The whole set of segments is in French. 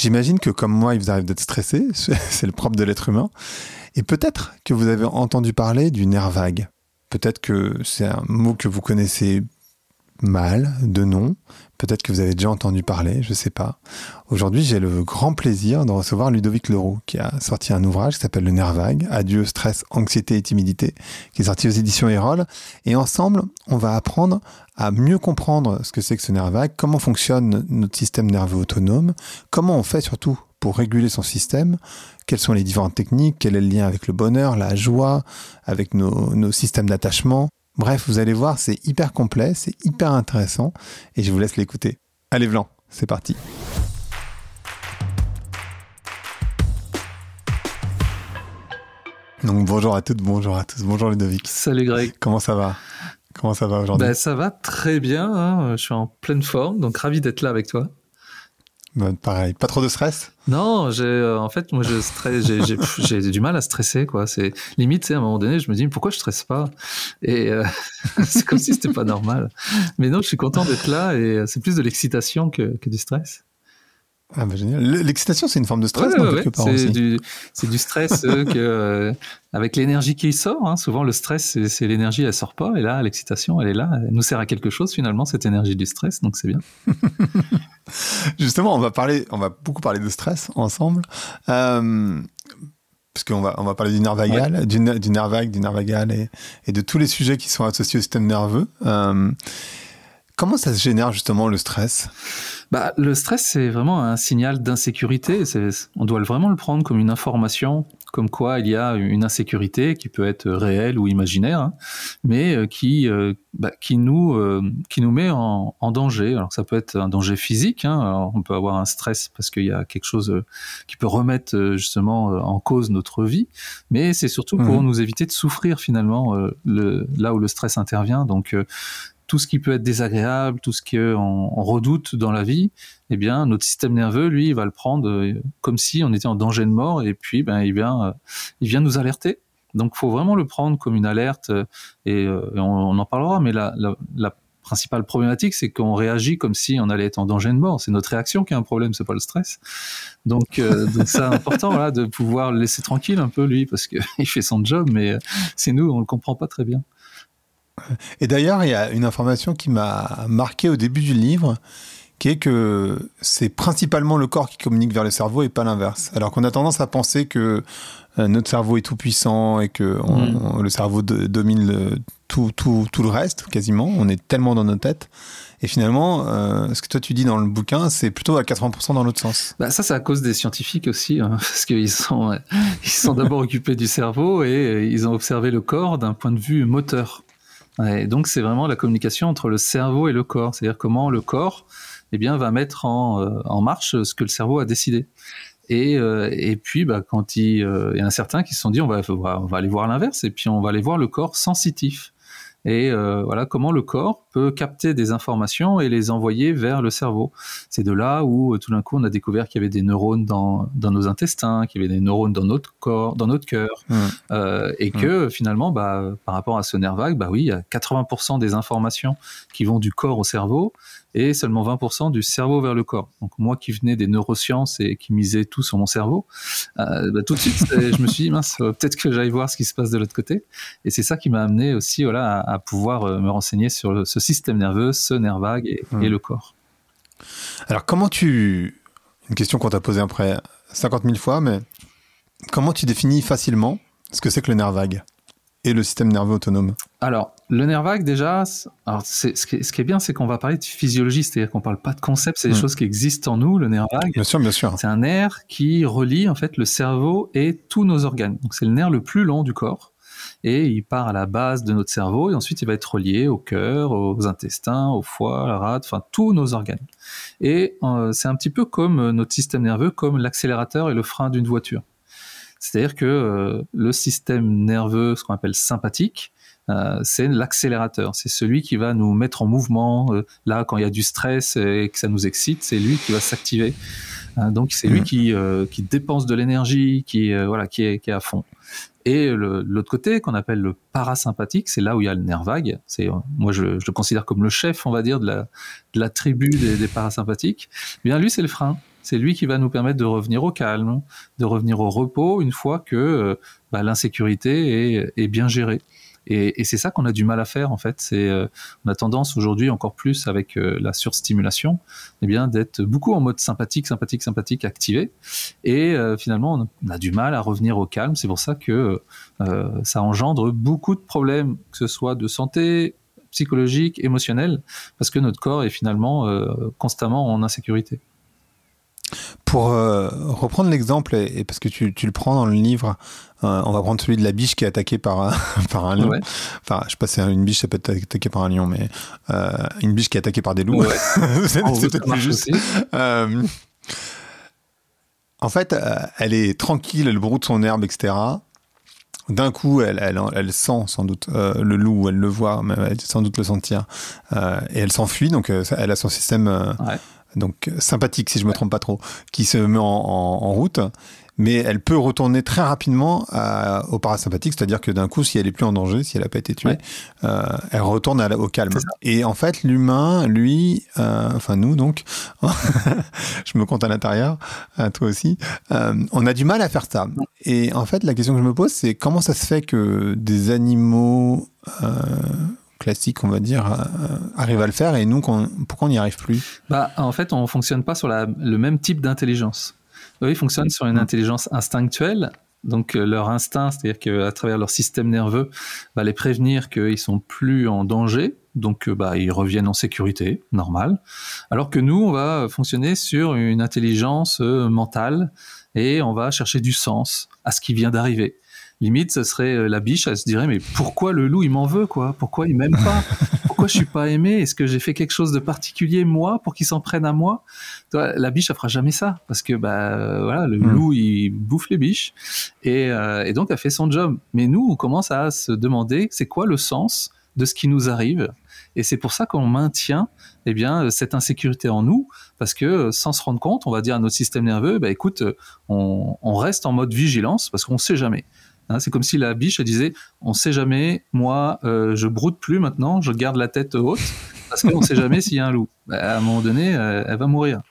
J'imagine que comme moi, il vous arrive d'être stressé, c'est le propre de l'être humain. Et peut-être que vous avez entendu parler du nerf vague. Peut-être que c'est un mot que vous connaissez mal, de nom. Peut-être que vous avez déjà entendu parler, je ne sais pas. Aujourd'hui, j'ai le grand plaisir de recevoir Ludovic Leroux, qui a sorti un ouvrage qui s'appelle Le nerf vague, Adieu, stress, anxiété et timidité, qui est sorti aux éditions Erol. Et ensemble, on va apprendre à mieux comprendre ce que c'est que ce nerf vague, comment fonctionne notre système nerveux autonome, comment on fait surtout pour réguler son système, quelles sont les différentes techniques, quel est le lien avec le bonheur, la joie, avec nos, nos systèmes d'attachement. Bref, vous allez voir, c'est hyper complet, c'est hyper intéressant, et je vous laisse l'écouter. Allez, Blanc, c'est parti. Donc bonjour à toutes, bonjour à tous, bonjour Ludovic. Salut Greg. Comment ça va? Comment ça va aujourd'hui? Ben, Ça va très bien, hein. je suis en pleine forme, donc ravi d'être là avec toi. Ben, pareil, pas trop de stress? Non, j'ai, euh, en fait, moi, je stresse, j'ai, j'ai, du mal à stresser, quoi. C'est limite, à un moment donné, je me dis pourquoi je stresse pas? Et euh, c'est comme si c'était pas normal. Mais non, je suis content d'être là et euh, c'est plus de l'excitation que, que du stress. Ah bah génial. L'excitation, c'est une forme de stress, c'est du, du, stress euh, que, euh, avec l'énergie qui sort. Hein, souvent, le stress, c'est l'énergie, elle sort pas. Et là, l'excitation, elle est là. Elle nous sert à quelque chose, finalement, cette énergie du stress. Donc, c'est bien. Justement, on va parler, on va beaucoup parler de stress ensemble. Euh, parce qu'on va, on va parler du nerf vagal, du, du, nerf vague, du nerf vagal et, et, de tous les sujets qui sont associés au système nerveux. Comment ça se génère justement le stress? Bah, le stress, c'est vraiment un signal d'insécurité. On doit vraiment le prendre comme une information, comme quoi il y a une insécurité qui peut être réelle ou imaginaire, hein, mais euh, qui, euh, bah, qui, nous, euh, qui nous met en, danger. Alors ça peut être un danger physique, hein. on peut avoir un stress parce qu'il y a quelque chose qui peut remettre justement en cause notre vie, mais c'est surtout pour mmh. nous éviter de souffrir finalement le, là où le stress intervient. Donc tout ce qui peut être désagréable, tout ce qu'on redoute dans la vie, eh bien, notre système nerveux, lui, il va le prendre euh, comme si on était en danger de mort, et puis, ben, il vient, euh, il vient nous alerter. Donc, faut vraiment le prendre comme une alerte, euh, et, on, en parlera. Mais la, principale problématique, c'est qu'on réagit comme si on allait être en danger de mort. C'est notre réaction qui a un problème, c'est pas le stress. Donc, c'est important de pouvoir le laisser tranquille un peu lui, parce qu'il fait son job, mais c'est nous, on le comprend pas très bien. Et d'ailleurs, il y a une information qui m'a marqué au début du livre, qui est que c'est principalement le corps qui communique vers le cerveau et pas l'inverse. Alors qu'on a tendance à penser que euh, notre cerveau est tout puissant et que mm. le cerveau domine tout, tout, tout, le reste, quasiment. On est tellement dans nos têtes. Et finalement, euh, ce que toi tu dis dans le bouquin, c'est plutôt à 80% dans l'autre sens. Bah ça, c'est à cause des scientifiques aussi, hein, parce qu'ils sont, ils sont d'abord occupés du cerveau et ils ont observé le corps d'un point de vue moteur donc c'est vraiment la communication entre le cerveau et le corps, c'est-à-dire comment le corps eh bien, va mettre en, euh, marche ce que le cerveau a décidé. Et, euh, et puis, bah, quand il, euh, y en a certains qui se sont dit, on va aller voir l'inverse, et puis on va aller voir le corps sensitif et euh, voilà comment le corps peut capter des informations et les envoyer vers le cerveau. C'est de là où euh, tout d'un coup on a découvert qu'il y avait des neurones dans, dans nos intestins, qu'il y avait des neurones dans notre corps, dans notre cœur, mmh. euh, et que mmh. finalement, bah, par rapport à ce nerf vague, bah oui, il y a 80% des informations qui vont du corps au cerveau et seulement 20% du cerveau vers le corps. Donc moi qui venais des neurosciences et qui misais tout sur mon cerveau, euh, bah, tout de suite je me suis dit mince, peut-être que j'aille voir ce qui se passe de l'autre côté. Et c'est ça qui m'a amené aussi voilà, à, pouvoir euh, me renseigner sur ce système nerveux, ce nerf vague et, mmh. le corps. Alors comment tu... Une question qu'on t'a posée après 50 000 fois, mais comment tu définis facilement ce que c'est que le nerf vague et le système nerveux autonome? Alors, le nerf vague, déjà, alors ce, qui est, ce, qui est, bien, c'est qu'on va parler de physiologie, c'est-à-dire qu'on parle pas de concept, c'est des hmm. choses qui existent en nous, le nerf vague. Bien sûr, bien sûr. C'est un nerf qui relie, en fait, le cerveau et tous nos organes. Donc, c'est le nerf le plus long du corps. Et il part à la base de notre cerveau, et ensuite, il va être relié au cœur, aux intestins, au foie, à la rate, enfin, tous nos organes. Et euh, c'est un petit peu comme notre système nerveux, comme l'accélérateur et le frein d'une voiture. C'est-à-dire que euh, le système nerveux, ce qu'on appelle sympathique, euh, c'est l'accélérateur. C'est celui qui va nous mettre en mouvement. Euh, là, quand il y a du stress et que ça nous excite, c'est lui qui va s'activer. donc c'est lui mmh. qui, qui dépense de l'énergie, qui voilà, qui est, qui est à fond. Et l'autre côté, qu'on appelle le parasympathique, c'est là où il y a le nerf vague. C'est moi je, je, le considère comme le chef, on va dire, de la, de la tribu des, des parasympathiques. Eh bien lui, c'est le frein. C'est lui qui va nous permettre de revenir au calme, de revenir au repos une fois que euh, bah, l'insécurité est, bien gérée. Et, c'est ça qu'on a du mal à faire en fait. Euh, on a tendance aujourd'hui encore plus avec euh, la surstimulation, eh bien d'être beaucoup en mode sympathique, sympathique, sympathique, activé. Et finalement, on a du mal à revenir au calme. C'est pour ça que ça engendre beaucoup de problèmes, que ce soit de santé, psychologique, émotionnel, parce que notre corps est finalement constamment en insécurité. Pour euh, reprendre l'exemple, et, parce que tu, le prends dans le livre, euh, on va prendre celui de la biche qui est attaquée par un, par un lion. Enfin, je sais pas si une biche, ça peut être attaquée par un lion, mais euh, une biche qui est attaquée par des loups. c'est peut-être plus juste. en fait, elle est tranquille, elle broute son herbe, etc. D'un coup, elle, elle, elle, sent sans doute le loup, elle le voit, mais elle sans doute le sentir, et elle s'enfuit. Donc, elle a son système donc sympathique si je me trompe pas trop, qui se met en, route, mais elle peut retourner très rapidement au parasympathique, c'est-à-dire que d'un coup, si elle est plus en danger, si elle n'a pas été tuée, euh, elle retourne au calme. Et en fait, l'humain, lui, euh, enfin nous donc, je me compte à l'intérieur, toi aussi, euh, on a du mal à faire ça. Et en fait, la question que je me pose, c'est comment ça se fait que des animaux classique, on va dire, euh, arrive à le faire et nous, pourquoi on n'y arrive plus? Bah, En fait, on ne fonctionne pas sur le même type d'intelligence. Eux, ils fonctionnent sur une mmh. intelligence instinctuelle. Donc euh, leur instinct, c'est-à-dire qu'à travers leur système nerveux, va les prévenir qu'ils sont plus en danger, donc euh, bah, ils reviennent en sécurité, normal. Alors que nous, on va fonctionner sur une intelligence mentale et on va chercher du sens à ce qui vient d'arriver limite, ce serait euh, la biche, elle se dirait, mais pourquoi le loup, il m'en veut, quoi? Pourquoi il m'aime pas? Pourquoi je suis pas aimé? Est-ce que j'ai fait quelque chose de particulier, moi, pour qu'il s'en prenne à moi? La biche, elle fera jamais ça, parce que, bah, euh, voilà, le hmm. loup, il bouffe les biches, et, euh, et donc, elle fait son job. Mais nous, on commence à se demander, c'est quoi le sens de ce qui nous arrive? Et c'est pour ça qu'on maintient eh bien, cette insécurité en nous, parce que sans se rendre compte, on va dire à notre système nerveux, bah, écoute, on, on reste en mode vigilance, parce qu'on ne sait jamais. Hein, c'est comme si la biche disait on sait jamais, moi euh, je broute plus maintenant, je garde la tête haute parce qu'on ne sait jamais s'il y a un loup. Bah, à un moment donné, euh, elle va mourir.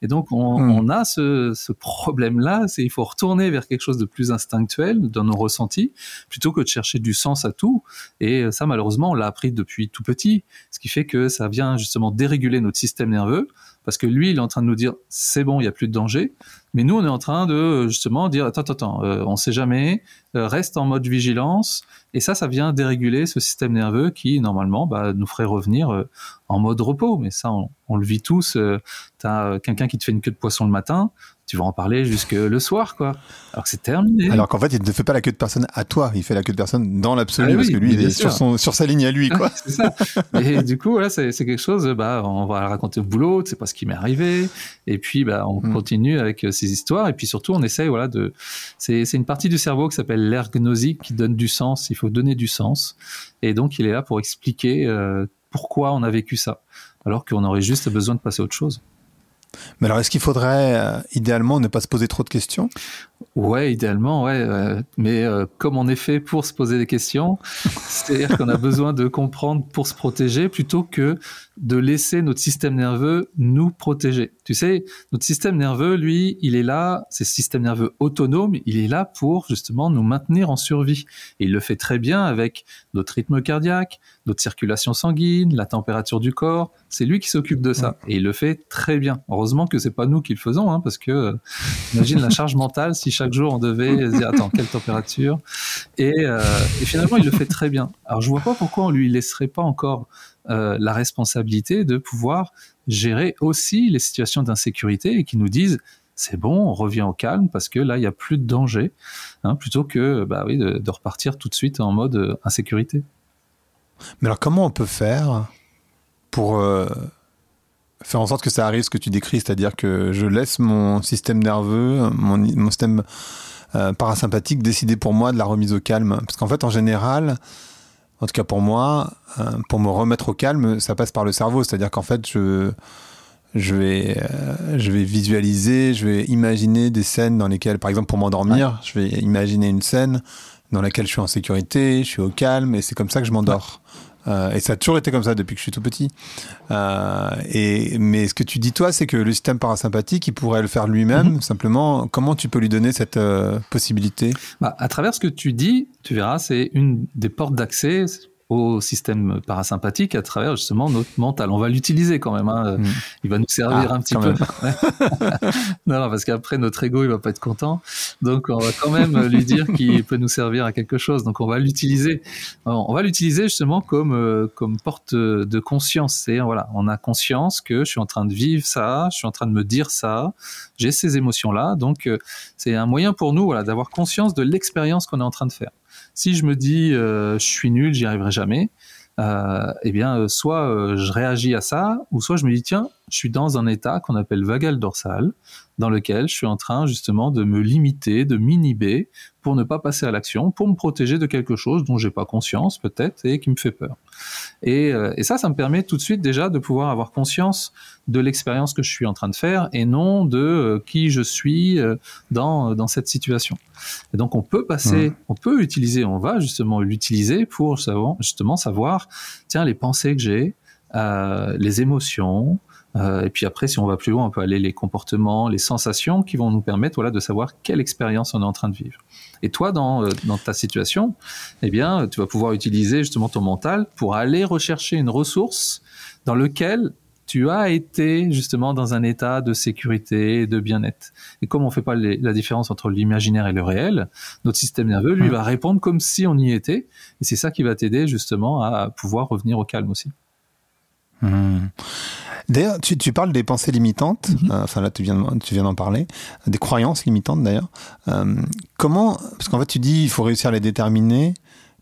Et donc on, hmm. a ce, problème-là, c'est il faut retourner vers quelque chose de plus instinctuel dans nos ressentis plutôt que de chercher du sens à tout. Et ça malheureusement on l'a appris depuis tout petit, ce qui fait que ça vient justement déréguler notre système nerveux parce que lui il est en train de nous dire c'est bon, il y a plus de danger. Mais nous, on est en train de justement dire attends, attends, attends, euh, on sait jamais, euh, reste en mode vigilance. Et ça, ça vient déréguler ce système nerveux qui normalement bah, nous ferait revenir euh, en mode repos. Mais ça, on, on le vit tous. tu as quelqu'un qui te fait une queue de poisson le matin, tu vas en parler jusque le soir, quoi. Alors que c'est terminé. Alors qu'en fait, il ne fait pas la queue de personne à toi, il fait la queue de personne dans l'absolu, ah parce que lui, il est sur, son, sur sa ligne à lui, quoi. c'est ça. Et du coup, voilà, c'est quelque chose, bah, on va raconter au boulot, c'est pas ce qui m'est arrivé. Et puis, bah, on mm. continue avec euh, ces histoires. Et puis surtout, on essaye, voilà, de. C'est une partie du cerveau qui s'appelle l'ergnosie, qui donne du sens. Il faut donner du sens. Et donc, il est là pour expliquer euh, pourquoi on a vécu ça. Alors qu'on aurait juste besoin de passer à autre chose. Mais alors, est-ce qu'il faudrait euh, idéalement ne pas se poser trop de questions? Ouais, idéalement, ouais. Euh, mais euh, comme on est fait pour se poser des questions, c'est-à-dire qu'on a besoin de comprendre pour se protéger plutôt que de laisser notre système nerveux nous protéger. Tu sais, notre système nerveux, lui, il est là, c'est système nerveux autonome, il est là pour justement nous maintenir en survie. Et il le fait très bien avec notre rythme cardiaque, notre circulation sanguine, la température du corps. C'est lui qui s'occupe de ça. Et il le fait très bien. Heureusement que c'est pas nous qui le faisons, hein, parce que euh, imagine la charge mentale si chaque jour on devait se dire attends quelle température? Et, euh, et finalement il le fait très bien. Alors je vois pas pourquoi on lui laisserait pas encore euh, la responsabilité de pouvoir gérer aussi les situations d'insécurité et qui nous disent c'est bon, on revient au calme parce que là, il n'y a plus de danger, hein, plutôt que bah oui, de, repartir tout de suite en mode euh, insécurité. Mais alors, comment on peut faire pour faire en sorte que ça arrive ce que tu décris, c'est-à-dire que je laisse mon système nerveux, mon, mon système parasympathique décider pour moi de la remise au calme Parce qu'en fait, en général, en tout cas pour moi, euh, pour me remettre au calme, ça passe par le cerveau. C'est-à-dire qu'en fait, je, je, vais, euh, je vais visualiser, je vais imaginer des scènes dans lesquelles, par exemple pour m'endormir, je vais imaginer une scène dans laquelle je suis en sécurité, je suis au calme, et c'est comme ça que je m'endors. Euh, et ça a toujours été comme ça depuis que je suis tout petit. Euh, et, mais ce que tu dis, toi, c'est que le système parasympathique, il pourrait le faire lui-même. Mhm. Simplement, comment tu peux lui donner cette euh, possibilité? Bah, À travers ce que tu dis, tu verras, c'est une des portes d'accès au système parasympathique à travers justement notre mental. On va l'utiliser quand même. Hein. Hmm. Il va nous servir ah, un petit peu. non, parce qu'après notre ego il va pas être content. Donc on va quand même lui dire qu'il peut nous servir à quelque chose. Donc on va l'utiliser. On va l'utiliser justement comme euh, comme porte de conscience. C'est voilà, on a conscience que je suis en train de vivre ça, je suis en train de me dire ça, j'ai ces émotions là. Donc euh, c'est un moyen pour nous voilà d'avoir conscience de l'expérience qu'on est en train de faire. Si je me dis euh, je suis nul, j'y arriverai jamais, euh, eh bien, euh, soit je réagis à ça, ou soit je me dis tiens, je suis dans un état qu'on appelle vagal dorsal, dans lequel je suis en train justement de me limiter, de m'inhiber pour ne pas passer à l'action, pour me protéger de quelque chose dont j'ai pas conscience peut-être et qui me fait peur. Et, euh, et, ça, ça me permet tout de suite déjà de pouvoir avoir conscience de l'expérience que je suis en train de faire et non de euh, qui je suis euh, dans, dans cette situation. Et donc on peut passer, on peut utiliser, on va justement l'utiliser pour savoir, justement savoir, tiens, les pensées que j'ai, les émotions, et puis après, si on va plus loin, on peut aller les comportements, les sensations qui vont nous permettre voilà, de savoir quelle expérience on est en train de vivre. Et toi, dans, euh, dans ta situation, eh bien, tu vas pouvoir utiliser justement ton mental pour aller rechercher une ressource dans laquelle tu as été justement dans un état de sécurité, de bien-être. Et comme on fait pas la différence entre l'imaginaire et le réel, notre système nerveux, lui, va répondre comme si on y était. Et c'est ça qui va t'aider justement à pouvoir revenir au calme aussi. Mmh. D'ailleurs, tu, tu, parles des pensées limitantes, mhm. euh, enfin là tu viens, tu viens d'en parler, des croyances limitantes d'ailleurs. Euh, comment, parce qu'en fait tu dis il faut réussir à les déterminer,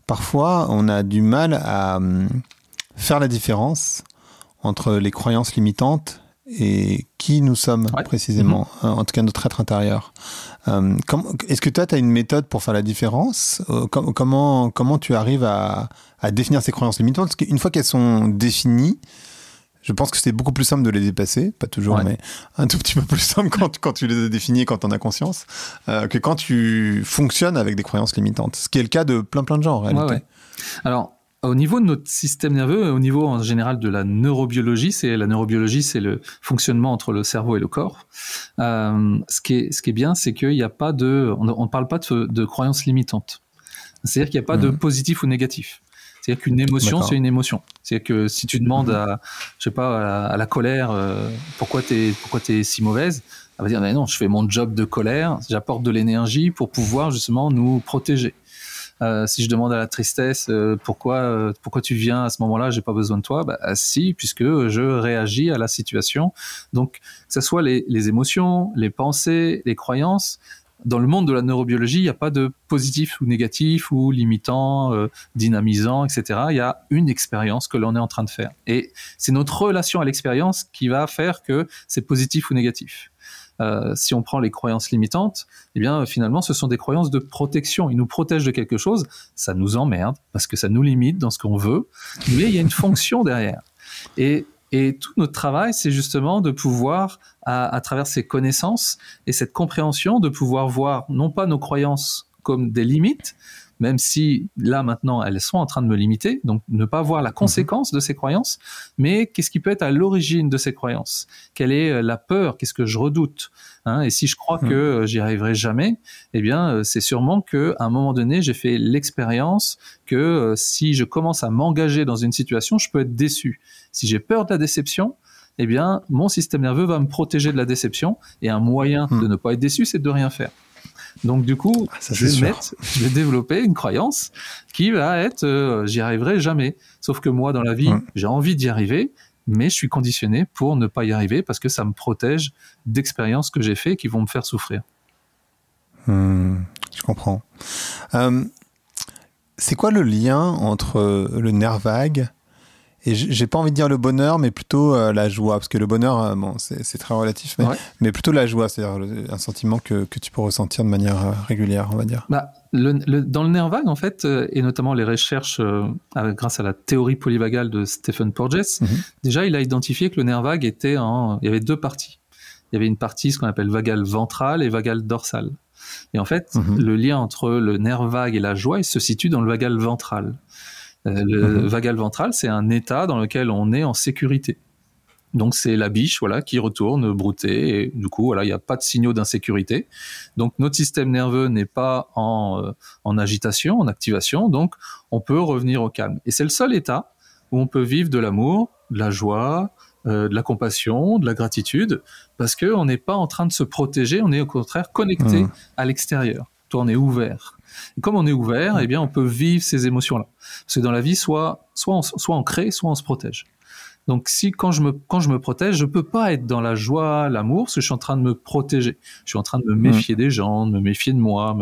parfois on a du mal à euh, faire la différence entre les croyances limitantes et qui nous sommes précisément, mhm. en tout cas notre être intérieur. Est-ce que toi, tu as une méthode pour faire la différence? Comment, comment tu arrives à, à définir ces croyances limitantes? Parce qu'une fois qu'elles sont définies, je pense que c'est beaucoup plus simple de les dépasser, pas toujours, mais un tout petit peu plus simple quand, quand tu les as définis, quand on a conscience, euh, que quand tu fonctionnes avec des croyances limitantes. Ce qui est le cas de plein plein de gens en réalité. Alors, au niveau de notre système nerveux, au niveau en général de la neurobiologie, c'est la neurobiologie, c'est le fonctionnement entre le cerveau et le corps. Euh, ce qui est ce qui est bien, c'est qu'il n'y a pas de, on ne parle pas de, de croyances limitantes. C'est-à-dire qu'il n'y a pas de mmh. positif ou négatif. C'est-à-dire qu'une émotion, c'est une émotion. C'est-à-dire que si tu demandes à, je sais pas, à la, colère, euh, pourquoi t'es, pourquoi t'es si mauvaise, elle va dire, mais non, je fais mon job de colère, j'apporte de l'énergie pour pouvoir justement nous protéger. Euh, si je demande à la tristesse euh, pourquoi euh, pourquoi tu viens à ce moment-là, j'ai pas besoin de toi, bah si puisque je réagis à la situation. Donc que ce soit les, les émotions, les pensées, les croyances, dans le monde de la neurobiologie, il n'y a pas de positif ou négatif ou limitant, euh, dynamisant, etc. Il y a une expérience que l'on est en train de faire. Et c'est notre relation à l'expérience qui va faire que c'est positif ou négatif. Euh, si on prend les croyances limitantes, eh bien finalement ce sont des croyances de protection. Ils nous protègent de quelque chose, ça nous emmerde parce que ça nous limite dans ce qu'on veut, mais il y a une fonction derrière. Et et tout notre travail, c'est justement de pouvoir, à, travers ces connaissances et cette compréhension, de pouvoir voir non pas nos croyances comme des limites, même si là maintenant elles sont en train de me limiter, donc ne pas voir la mhm. conséquence de ces croyances, mais qu'est-ce qui peut être à l'origine de ces croyances? Quelle est euh, la peur? Qu'est-ce que je redoute hein? Et si je crois mhm. que euh, j'y arriverai jamais, eh bien euh, c'est sûrement que à un moment donné j'ai fait l'expérience que si je commence à m'engager dans une situation, je peux être déçu. Si j'ai peur de la déception, eh bien mon système nerveux va me protéger de la déception et un moyen mhm. de ne pas être déçu, c'est de rien faire. Donc du coup, ah, je, vais mettre, je vais développer une croyance qui va être euh, j'y arriverai jamais. Sauf que moi, dans la vie, j'ai envie d'y arriver, mais je suis conditionné pour ne pas y arriver parce que ça me protège d'expériences que j'ai faites qui vont me faire souffrir. Hmm, je comprends. Euh, c'est quoi le lien entre le nerf vague et j'ai pas envie de dire le bonheur, mais plutôt euh, la joie, parce que le bonheur, euh, bon, c'est très relatif, mais, mais plutôt la joie, c'est-à-dire un sentiment que, que, tu peux ressentir de manière euh, régulière, on va dire. Bah, le, dans le nerf vague, en fait, et notamment les recherches grâce à la théorie polyvagale de Stephen Porges, mhm. déjà, il a identifié que le nerf vague était en, il y avait deux parties. Il y avait une partie, ce qu'on appelle vagale ventrale et vagale dorsale. Et en fait, mhm. le lien entre le nerf vague et la joie, il se situe dans le vagal ventral. Le mhm. vagal ventral, c'est un état dans lequel on est en sécurité. Donc c'est la biche voilà qui retourne brouter et du coup voilà il n'y a pas de signaux d'insécurité. Donc notre système nerveux n'est pas en, euh, en agitation, en activation, donc on peut revenir au calme. Et c'est le seul état où on peut vivre de l'amour, de la joie, euh, de la compassion, de la gratitude, parce que on n'est pas en train de se protéger, on est au contraire connecté mmh. à l'extérieur. On est ouvert. Et comme on est ouvert, eh bien on peut vivre ces émotions-là. Parce que dans la vie, soit soit on, soit on crée, soit on se protège. Donc si quand je me quand je me protège, je peux pas être dans la joie, l'amour, parce que je suis en train de me protéger. Je suis en train de me méfier des gens, de me méfier de moi,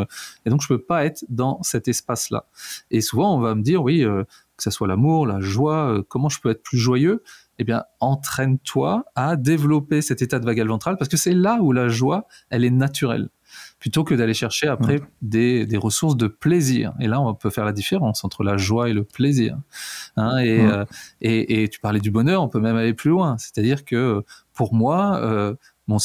et donc je peux pas être dans cet espace-là. Et souvent on va me dire oui, euh, que ce soit l'amour, la joie, euh, comment je peux être plus joyeux? Eh bien, entraîne-toi à développer cet état de vagal ventral parce que c'est là où la joie, elle est naturelle plutôt que d'aller chercher après des, des, ressources de plaisir. Et là, on peut faire la différence entre la joie et le plaisir. Hein, et, euh, et, et, tu parlais du bonheur, on peut même aller plus loin. C'est-à-dire que pour moi, euh, mon,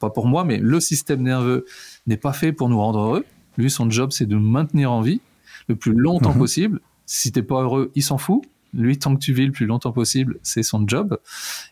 pas pour moi, mais le système nerveux n'est pas fait pour nous rendre heureux. Lui, son job, c'est de nous maintenir en vie le plus longtemps mhm. possible. Si t'es pas heureux, il s'en fout. Lui, tant que tu vis le plus longtemps possible, c'est son job.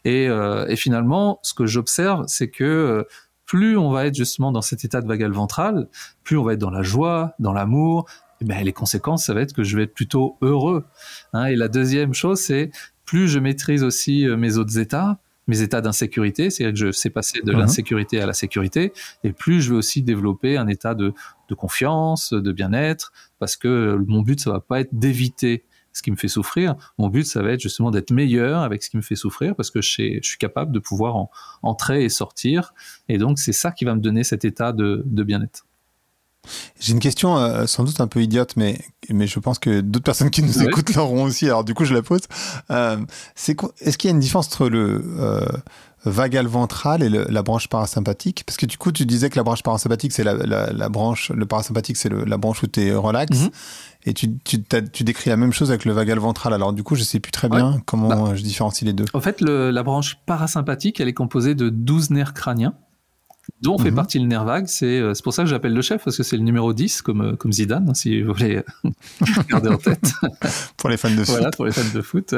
Et, euh, et finalement, ce que j'observe, c'est que euh, plus on va être justement dans cet état de vagal ventral, plus on va être dans la joie, dans l'amour, eh ben, les conséquences, ça va être que je vais être plutôt heureux. Hein. Et la deuxième chose, c'est plus je maîtrise aussi euh, mes autres états, mes états d'insécurité, c'est-à-dire que je sais passer de mhm. l'insécurité à la sécurité, et plus je vais aussi développer un état de, de confiance, de bien-être, parce que mon but, ça va pas être d'éviter ce qui me fait souffrir. Mon but, ça va être justement d'être meilleur avec ce qui me fait souffrir parce que je, je suis capable de pouvoir en, entrer et sortir. Et donc, c'est ça qui va me donner cet état de, de bien-être. J'ai une question euh, sans doute un peu idiote, mais, mais je pense que d'autres personnes qui nous écoutent l'auront aussi. Alors du coup, je la pose. Euh, Est-ce qu'il y a une différence entre le euh, vagal ventral et la branche parasympathique? Parce que du coup, tu disais que la branche parasympathique, c'est la, la, branche, le parasympathique, c'est la branche où tu es relax. Mm-hmm. Et tu, tu, tu, décris la même chose avec le vagal ventral. Alors du coup, je sais plus très bien comment bah. je différencie les deux. En fait, le, la branche parasympathique, elle est composée de 12 nerfs crâniens dont fait mhm. partie le nerf vague. Euh, c'est pour ça que j'appelle le chef, parce que c'est le numéro 10, comme, euh, comme Zidane, hein, si vous voulez garder en tête. pour les fans de foot. Voilà, pour les fans de foot.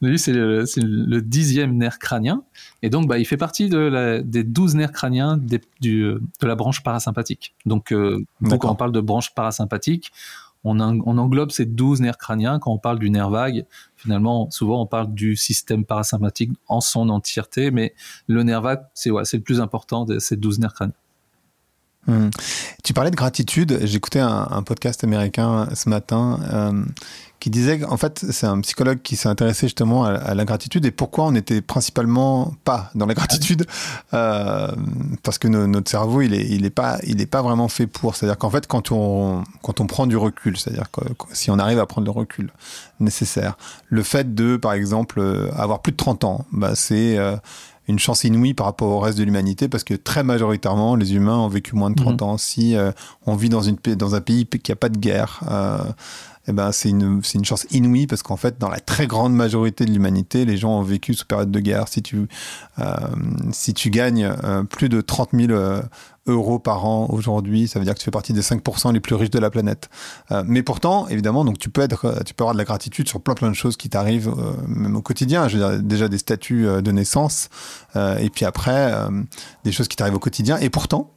Lui, c'est le, dixième nerf crânien. Et donc, bah, il fait partie de la, des douze nerfs crâniens du, euh, de la branche parasympathique. Donc, quand on parle de branche parasympathique, on, englobe ces douze nerfs crâniens. Quand on parle du nerf vague, finalement, souvent on parle du système parasympathique en son entièreté, mais le nerf vague, c'est le plus important de ces douze nerfs crâniens. Hmm. Tu parlais de gratitude. J'écoutais un, podcast américain ce matin euh, qui disait qu'en fait, c'est un psychologue qui s'est intéressé justement à, la gratitude et pourquoi on n'était principalement pas dans la gratitude. Euh, parce que notre cerveau, il est, il est pas, pas vraiment fait pour. C'est-à-dire qu'en fait, quand on, quand on prend du recul, c'est-à-dire si on arrive à prendre le recul nécessaire, le fait de, par exemple, euh, avoir plus de 30 ans, bah, c'est euh, une chance inouïe par rapport au reste de l'humanité parce que très majoritairement, les humains ont vécu moins de 30 mhm. ans. Si euh, on vit dans, une, dans un pays qui n'a pas de guerre, euh, eh ben c'est une, une chance inouïe parce qu'en fait, dans la très grande majorité de l'humanité, les gens ont vécu sous période de guerre. Si tu, euh, si tu gagnes euh, plus de 30 000 euh, euros par an aujourd'hui, ça veut dire que tu fais partie des 5% les plus riches de la planète. Mais pourtant, évidemment, donc tu peux être, tu peux avoir de la gratitude sur plein plein de choses qui t'arrivent même au quotidien. Je déjà des statuts de naissance, et puis après des choses qui t'arrivent au quotidien. Et pourtant,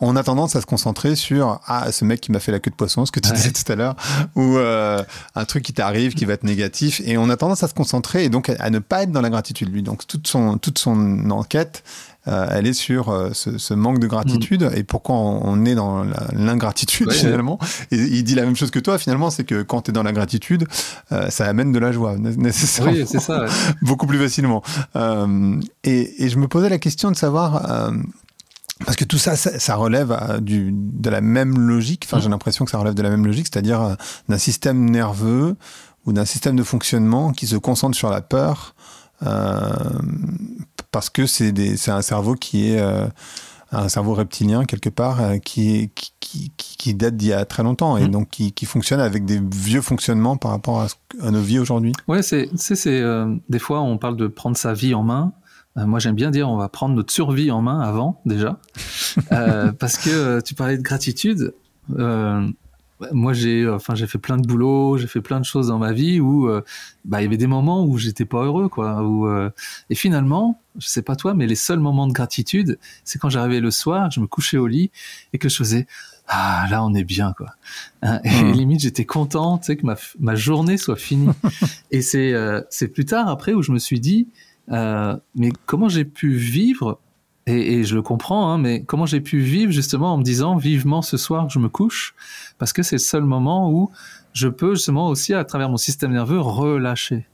on a tendance à se concentrer sur ah ce mec qui m'a fait la queue de poisson, ce que tu disais tout à l'heure, ou euh, un truc qui t'arrive qui va être négatif, et on a tendance à se concentrer et donc à, ne pas être dans la gratitude. Lui, donc toute son toute son enquête, euh, elle est sur euh, ce, manque de gratitude mm. et pourquoi on, est dans l'ingratitude finalement. Et il dit la même chose que toi finalement, c'est que quand tu es dans la gratitude, ça amène de la joie nécessairement. Oui, c'est ça. beaucoup plus facilement. Et, et, je me posais la question de savoir parce que tout ça, ça, relève euh, du, de la même logique. Enfin, j'ai l'impression que ça relève de la même logique, c'est-à-dire euh, d'un système nerveux ou d'un système de fonctionnement qui se concentre sur la peur, euh, parce que c'est un cerveau qui est euh, un cerveau reptilien quelque part, euh, qui, qui, qui, qui, date d'il y a très longtemps et mmh. donc qui, fonctionne avec des vieux fonctionnements par rapport à, à nos vies aujourd'hui. Ouais, c'est, des fois on parle de prendre sa vie en main. Euh, moi, j'aime bien dire on va prendre notre survie en main avant déjà, euh, parce que euh, tu parlais de gratitude. moi j'ai enfin j'ai fait plein de boulot, j'ai fait plein de choses dans ma vie où euh, bah il y avait des moments où j'étais pas heureux quoi. Où, et finalement, je sais pas toi, mais les seuls moments de gratitude, c'est quand j'arrivais le soir, je me couchais au lit et que je faisais ah là on est bien quoi. Hein, et mmh. limite j'étais content, tu sais que ma ma journée soit finie. et c'est c'est plus tard après où je me suis dit mais comment j'ai pu vivre et, et, je le comprends, hein, mais comment j'ai pu vivre justement en me disant vivement ce soir je me couche, parce que c'est le seul moment où je peux justement aussi à travers mon système nerveux relâcher.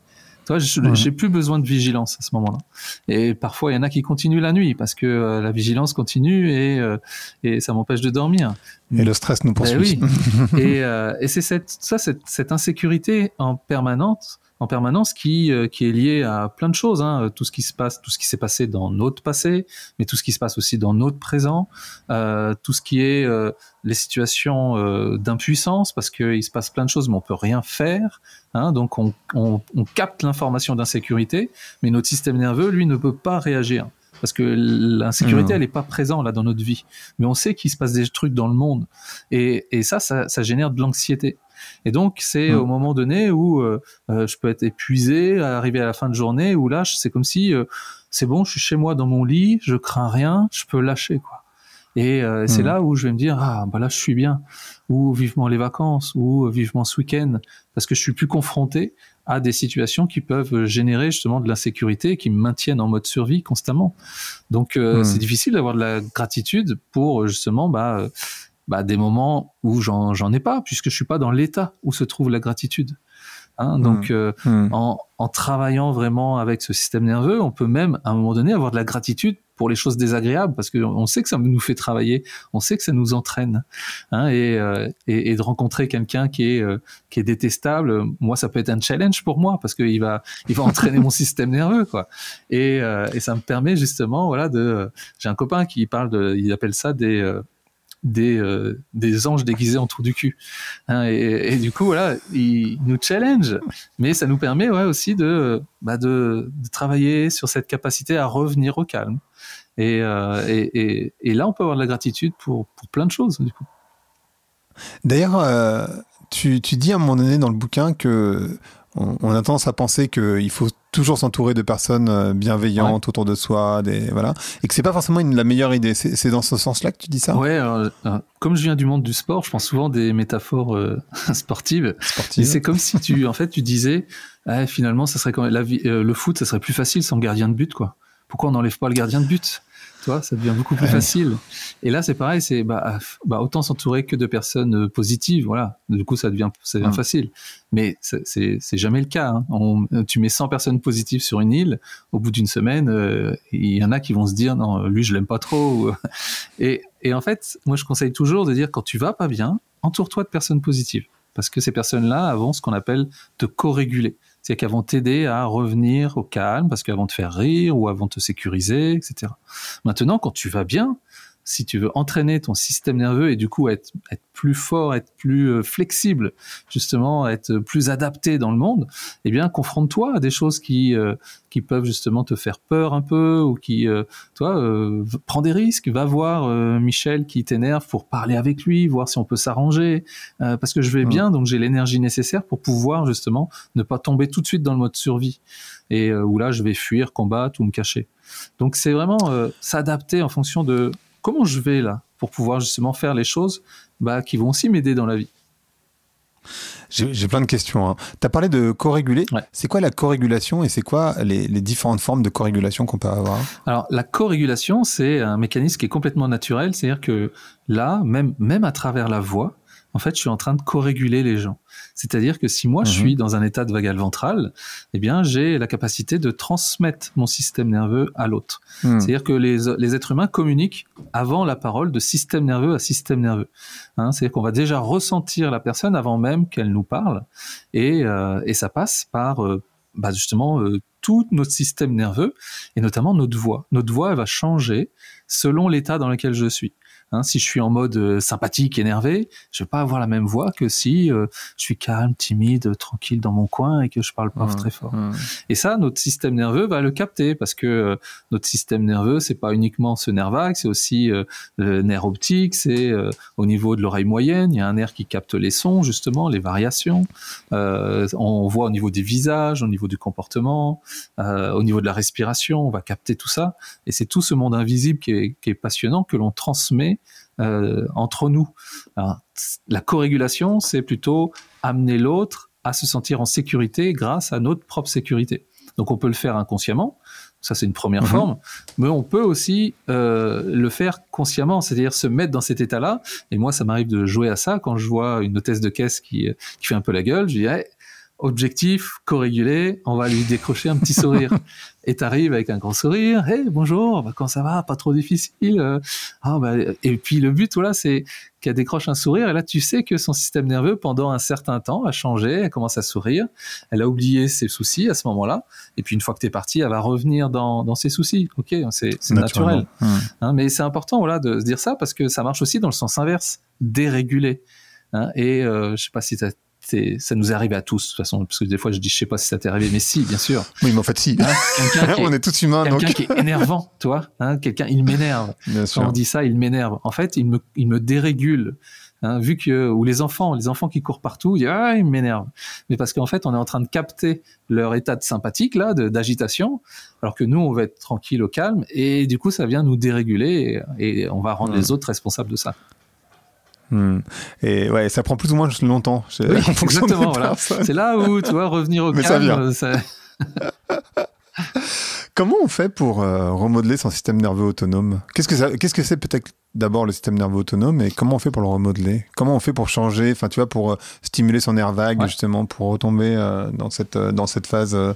Toi, j'ai plus besoin de vigilance à ce moment-là. Et parfois, il y en a qui continuent la nuit parce que euh, la vigilance continue et, euh, et ça m'empêche de dormir. Et le stress nous poursuit. Ben oui. et, euh, et c'est cette, ça, cette, cette insécurité en permanence en permanence qui, euh, qui est lié à plein de choses. Hein. Tout ce qui se passe, tout ce qui s'est passé dans notre passé, mais tout ce qui se passe aussi dans notre présent, euh, tout ce qui est euh, les situations euh, d'impuissance, parce qu'il se passe plein de choses, mais on peut rien faire. Hein. Donc on, on, on capte l'information d'insécurité, mais notre système nerveux, lui, ne peut pas réagir parce que l'insécurité, mmh. elle n'est pas présente là dans notre vie. Mais on sait qu'il se passe des trucs dans le monde. Et, et ça, ça, ça, génère de l'anxiété. Et donc, c'est mmh. au moment donné où euh, euh, je peux être épuisé, arriver à la fin de journée, où là, c'est comme si euh, c'est bon, je suis chez moi dans mon lit, je crains rien, je peux lâcher quoi. Et c'est mmh. là où je vais me dire ah bah là je suis bien, ou vivement les vacances, ou vivement ce week-end, parce que je suis plus confronté à des situations qui peuvent générer justement de l'insécurité, qui me maintiennent en mode survie constamment. Donc mmh. c'est difficile d'avoir de la gratitude pour justement bah bah, des moments où j'en ai pas, puisque je suis pas dans l'état où se trouve la gratitude. Hein, donc, mmh. Euh, mmh. En, en, travaillant vraiment avec ce système nerveux, on peut même à un moment donné avoir de la gratitude pour les choses désagréables, parce qu'on sait que ça nous fait travailler, on sait que ça nous entraîne, hein, et, euh, et, et, de rencontrer quelqu'un qui est euh, qui est détestable, moi ça peut être un challenge pour moi parce qu'il va il va entraîner mon système nerveux, quoi. Et, et ça me permet justement, voilà, de. J'ai un copain qui parle de, il appelle ça des des, euh, des anges déguisés en trou du cul. Hein, et, et, du coup, voilà, ils nous challenge, mais ça nous permet ouais, aussi de, bah de, de, travailler sur cette capacité à revenir au calme. Et, euh, et, et, là, on peut avoir de la gratitude pour, pour plein de choses, du coup. D'ailleurs, euh, tu, tu dis à un moment donné dans le bouquin que on, a tendance à penser qu'il faut toujours s'entourer de personnes euh, bienveillantes autour de soi, des, voilà, et que c'est pas forcément une, la meilleure idée. C'est dans ce sens-là que tu dis ça? Ouais, euh, comme je viens du monde du sport, je pense souvent des métaphores euh, sportives. C'est comme si tu, en fait, tu disais, ah, finalement, ça serait quand la vie, le foot, ça serait plus facile sans gardien de but, quoi. Pourquoi on n'enlève pas le gardien de but? Toi, ça devient beaucoup plus facile. Et là, c'est pareil, c'est bah, bah, autant s'entourer que de personnes euh, positives, voilà. Du coup, ça devient, ça devient facile. Mais c'est jamais le cas. Hein. On, tu mets 100 personnes positives sur une île, au bout d'une semaine, euh, il y en a qui vont se dire non, lui, je l'aime pas trop. et, et en fait, moi, je conseille toujours de dire quand tu vas pas bien, entoure-toi de personnes positives, parce que ces personnes-là vont ce qu'on appelle te co-réguler c'est qu'elles vont t'aider à revenir au calme parce qu'elles vont te faire rire ou elles vont te sécuriser, etc. Maintenant, quand tu vas bien, si tu veux entraîner ton système nerveux et du coup être, être plus fort, être plus euh, flexible, justement être plus adapté dans le monde, eh bien confronte-toi à des choses qui euh, qui peuvent justement te faire peur un peu ou qui euh, toi euh, prends des risques, va voir Michel qui t'énerve pour parler avec lui, voir si on peut s'arranger parce que je vais bien donc j'ai l'énergie nécessaire pour pouvoir justement ne pas tomber tout de suite dans le mode survie et où là je vais fuir, combattre ou me cacher. Donc c'est vraiment s'adapter en fonction de comment je vais là pour pouvoir justement faire les choses bah, qui vont aussi m'aider dans la vie? J'ai plein de questions. Hein. Tu as parlé de co-réguler. C'est quoi la co-régulation et c'est quoi les, les, différentes formes de co-régulation qu'on peut avoir? Alors, la co-régulation, c'est un mécanisme qui est complètement naturel. C'est-à-dire que là, même, même à travers la voix, en fait, je suis en train de co-réguler les gens. C'est-à-dire que si moi, je mhm. suis dans un état de vagal ventral, eh bien, j'ai la capacité de transmettre mon système nerveux à l'autre. Hmm. C'est-à-dire que les, les, êtres humains communiquent avant la parole de système nerveux à système nerveux. Hein, C'est-à-dire qu'on va déjà ressentir la personne avant même qu'elle nous parle, et, euh, et ça passe par euh, bah justement euh, tout notre système nerveux et notamment notre voix. Notre voix elle va changer selon l'état dans lequel je suis. Hein, si je suis en mode euh, sympathique, énervé, je vais pas avoir la même voix que si euh, je suis calme, timide, tranquille dans mon coin et que je parle pas Mmh, très fort. mmh. Et ça, notre système nerveux va le capter parce que euh, notre système nerveux, c'est pas uniquement ce nerf vague, c'est aussi le nerf optique, c'est au niveau de l'oreille moyenne, il y a un nerf qui capte les sons justement, les variations. On voit au niveau des visages, au niveau du comportement, au niveau de la respiration, on va capter tout ça. Et c'est tout ce monde invisible qui est, qui est passionnant que l'on transmet euh, entre nous. Alors, la corrégulation, c'est plutôt amener l'autre à se sentir en sécurité grâce à notre propre sécurité. Donc on peut le faire inconsciemment, ça c'est une première Mhm. forme, mais on peut aussi euh, le faire consciemment, c'est-à-dire se mettre dans cet état-là. Et moi, ça m'arrive de jouer à ça quand je vois une hôtesse de caisse qui, qui fait un peu la gueule, je dis Hey, objectif, co-régulé, on va lui décrocher un petit sourire. Et t'arrives avec un grand sourire, hey, bonjour, bah, comment ça va, pas trop difficile. euh, ah, bah, et puis le but, voilà, c'est qu'elle décroche un sourire, et là tu sais que son système nerveux, pendant un certain temps, a changé, elle commence à sourire, elle a oublié ses soucis à ce moment-là, et puis une fois que t'es parti, elle va revenir dans, dans ses soucis. Ok, c'est naturel. Mmh. Hein, mais c'est important voilà, de se dire ça parce que ça marche aussi dans le sens inverse, déréguler. Hein, et euh, je sais pas si t'as- t'es- ça nous est arrivé à tous, de toute façon, parce que des fois je dis je sais pas si ça t'est arrivé, mais si, bien sûr. Oui, mais en fait, si. Hein, quelqu'un qui est- On est tous humains, donc. quelqu'un qui est énervant, tu vois, hein, quelqu'un, il m'énerve. Bien Quand sûr. on dit ça, il m'énerve. En fait, il me, il me dérégule. Hein, vu que, ou les enfants, les enfants qui courent partout, ils ah, il m'énerve. Mais parce qu'en fait, on est en train de capter leur état de sympathique, là, d'agitation, alors que nous, on va être tranquille au calme, et du coup, ça vient nous déréguler, et, et on va rendre les autres responsables de ça. Hmm. Et ouais, ça prend plus ou moins longtemps. C'est- Oui, exactement, voilà. C'est là où, tu vois, revenir au Mais ça calme, vient. ça- Comment on fait pour euh, remodeler son système nerveux autonome? Qu'est-ce que ça- qu'est-ce que c'est peut-être d'abord le système nerveux autonome et comment on fait pour le remodeler? Comment on fait pour changer Enfin, tu vois, pour euh, stimuler son nerf vague Ouais. justement, pour retomber euh, dans cette euh, dans cette phase euh,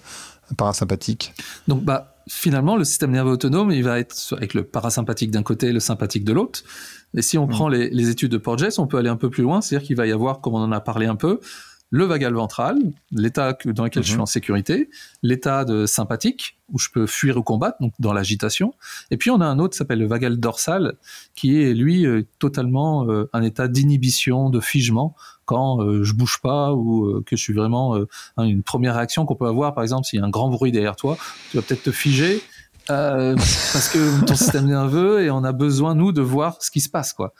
parasympathique. Donc, bah, finalement, le système nerveux autonome, il va être avec le parasympathique d'un côté et le sympathique de l'autre. Et si on Mm. prend les, les études de Porges, on peut aller un peu plus loin, c'est-à-dire qu'il va y avoir, comme on en a parlé un peu, le vagal ventral, l'état dans lequel je suis Mhm. en sécurité, l'état de sympathique, où je peux fuir ou combattre, donc dans l'agitation. Et puis on a un autre qui s'appelle le vagal dorsal, qui est lui euh, totalement euh, un état d'inhibition, de figement, quand euh, je bouge pas ou euh, que je suis vraiment euh, hein, une première réaction qu'on peut avoir, par exemple, s'il y a un grand bruit derrière toi, tu vas peut-être te figer. euh, parce que ton système nerveux et on a besoin nous de voir ce qui se passe quoi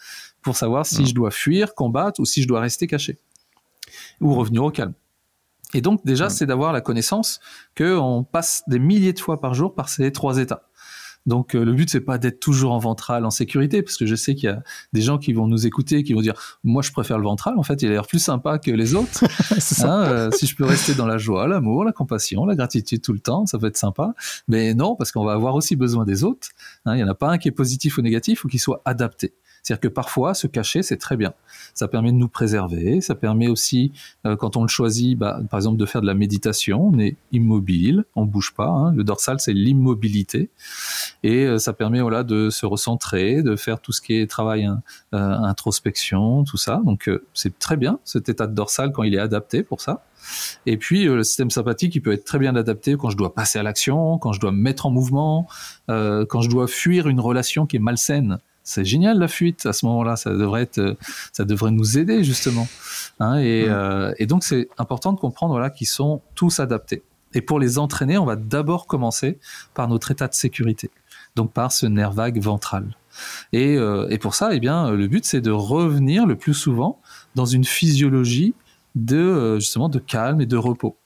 pour savoir si je dois fuir, combattre ou si je dois rester caché ou revenir au calme. Et donc déjà, c'est d'avoir la connaissance que on passe des milliers de fois par jour par ces trois états. Donc euh, le but c'est pas d'être toujours en ventral en sécurité parce que je sais qu'il y a des gens qui vont nous écouter qui vont dire moi je préfère le ventral en fait il a l'air plus sympa que les autres. Hein, euh, si je peux rester dans la joie, l'amour, la compassion, la gratitude tout le temps, ça peut être sympa. Mais non, parce qu'on va avoir aussi besoin des autres. Hein, Il n'y en a pas un qui est positif ou négatif ou qui soit adapté. C'est-à-dire que parfois, se cacher, c'est très bien. Ça permet de nous préserver. Ça permet aussi, euh, quand on le choisit, bah, par exemple, de faire de la méditation. On est immobile, on bouge pas. hein. Le dorsal, c'est l'immobilité. Et euh, ça permet voilà, de se recentrer, de faire tout ce qui est travail hein, euh, introspection, tout ça. Donc euh, c'est très bien cet état de dorsal quand il est adapté pour ça. Et puis euh, le système sympathique, il peut être très bien adapté quand je dois passer à l'action, quand je dois me mettre en mouvement, euh, quand je dois fuir une relation qui est malsaine. C'est génial la fuite à ce moment-là, ça devrait être, euh, ça devrait nous aider justement. Hein, et, euh, et donc c'est important de comprendre voilà qu'ils sont tous adaptés. Et pour les entraîner, on va d'abord commencer par notre état de sécurité, donc par ce nerf vague ventral. Et, euh, et pour ça, eh bien, le but c'est de revenir le plus souvent dans une physiologie de justement de calme et de repos.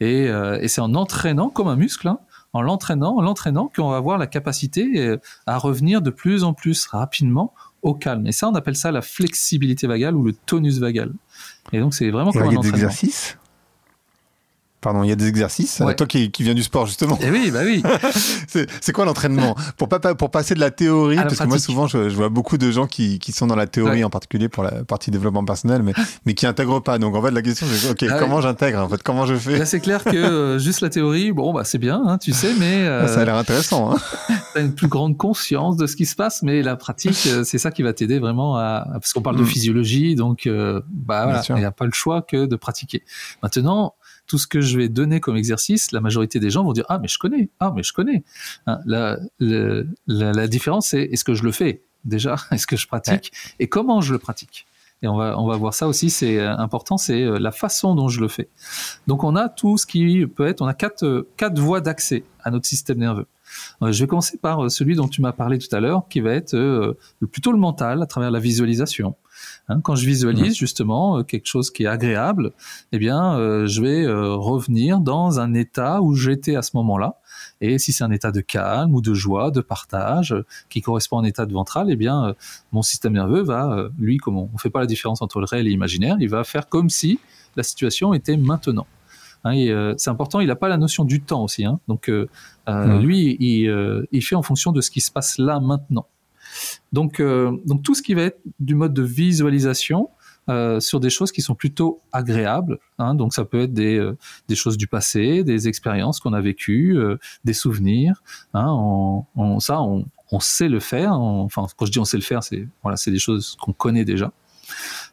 Et, euh, et c'est en entraînant comme un muscle, hein, en l'entraînant, en l'entraînant, qu'on va avoir la capacité euh, à revenir de plus en plus rapidement au calme. Et ça, on appelle ça la flexibilité vagale ou le tonus vagal. Et donc, c'est vraiment comme un entraînement. exercices? Pardon, il y a des exercices. Ouais. Toi qui, qui viens du sport justement, Et oui, bah oui. c'est c'est quoi l'entraînement? Pour pas pour passer de la théorie la parce que moi souvent je, je vois beaucoup de gens qui, qui sont dans la théorie Ouais. en particulier pour la partie développement personnel mais mais qui intègrent pas. Donc en fait la question c'est ok Ah comment j'intègre en fait comment je fais? Là, c'est clair que euh, juste la théorie, bon, bah c'est bien, hein, tu sais, mais euh, Ça a l'air intéressant. Hein t'as une plus grande conscience de ce qui se passe, mais la pratique, euh, c'est ça qui va t'aider vraiment à, parce qu'on parle de Mm. physiologie, donc euh, bah voilà, il n'y a pas le choix que de pratiquer. Maintenant, tout ce que je vais donner comme exercice, la majorité des gens vont dire ah mais je connais, ah mais je connais. Hein, la, le- la, la différence c'est est-ce que je le fais déjà? Est-ce que je pratique? Et comment je le pratique? Et on va, on va voir ça aussi, c'est important, c'est la façon dont je le fais. Donc on a tout ce qui peut être, on a quatre, quatre voies d'accès à notre système nerveux. Je vais commencer par celui dont tu m'as parlé tout à l'heure, qui va être plutôt le mental, à travers la visualisation. Hein, quand je visualise justement euh, quelque chose qui est agréable, eh bien, euh, je vais euh, revenir dans un état où j'étais à ce moment-là. Et si c'est un état de calme ou de joie, de partage, qui correspond à un état de ventral, eh bien, mon système nerveux va, lui, comme on ne fait pas la différence entre le réel et l'imaginaire, il va faire comme si la situation était maintenant. Hein, c'est important, il n'a pas la notion du temps aussi. Hein. donc, lui, il, il, fait en fonction de ce qui se passe là maintenant. Donc, euh, donc tout ce qui va être du mode de visualisation euh, sur des choses qui sont plutôt agréables. Hein, donc ça peut être des, euh, des choses du passé, des expériences qu'on a vécues, des souvenirs. Hein, on, ça, on, on, sait le faire. enfin, quand je dis on sait le faire, c'est voilà, c'est des choses qu'on connaît déjà.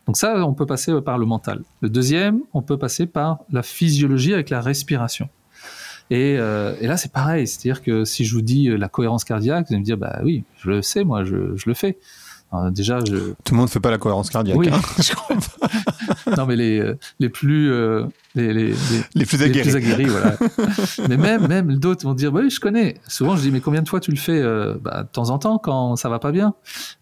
Donc ça, on peut passer par le mental. Le deuxième, on peut passer par la physiologie avec la respiration. Euh, et, là, c'est pareil. C'est-à-dire que si je vous dis euh, la cohérence cardiaque, vous allez me dire, bah oui, je le sais, moi, je, je le fais. déjà, je... Tout le monde ne fait pas la cohérence cardiaque. Oui. Hein, non, mais les, euh, les plus, les, les, les, plus aguerris. Les plus aguerris voilà. mais même, même d'autres vont dire, bah oui, je connais. Souvent, je dis, mais combien de fois tu le fais bah, De temps en temps, quand ça va pas bien?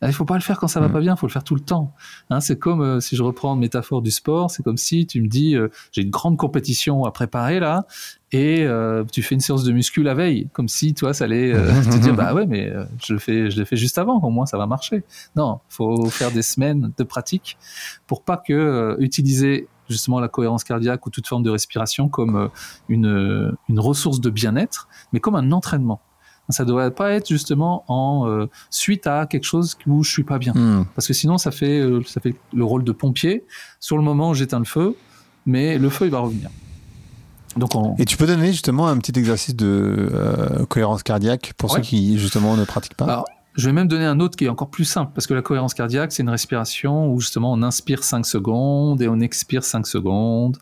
Il faut pas le faire quand ça va mm. pas bien, il faut le faire tout le temps. Hein, c'est comme, si je reprends une métaphore du sport, c'est comme si tu me dis, j'ai une grande compétition à préparer là, et euh, tu fais une séance de muscu la veille, comme si toi ça allait euh, te dire bah ouais mais euh, je le fais je l'ai fait juste avant, au moins ça va marcher. Non, faut faire des semaines de pratique pour pas que utiliser justement la cohérence cardiaque ou toute forme de respiration comme une, une ressource de bien-être, mais comme un entraînement. Ça ne devrait pas être justement en suite à quelque chose où je suis pas bien, hmm. parce que sinon ça fait ça fait le rôle de pompier. Sur le moment, j'éteins le feu, mais le feu il va revenir. Et tu peux donner justement un petit exercice de euh, cohérence cardiaque pour ceux qui justement ne pratiquent pas? Alors, je vais même donner un autre qui est encore plus simple, parce que la cohérence cardiaque, c'est une respiration où justement on inspire 5 secondes et on expire 5 secondes,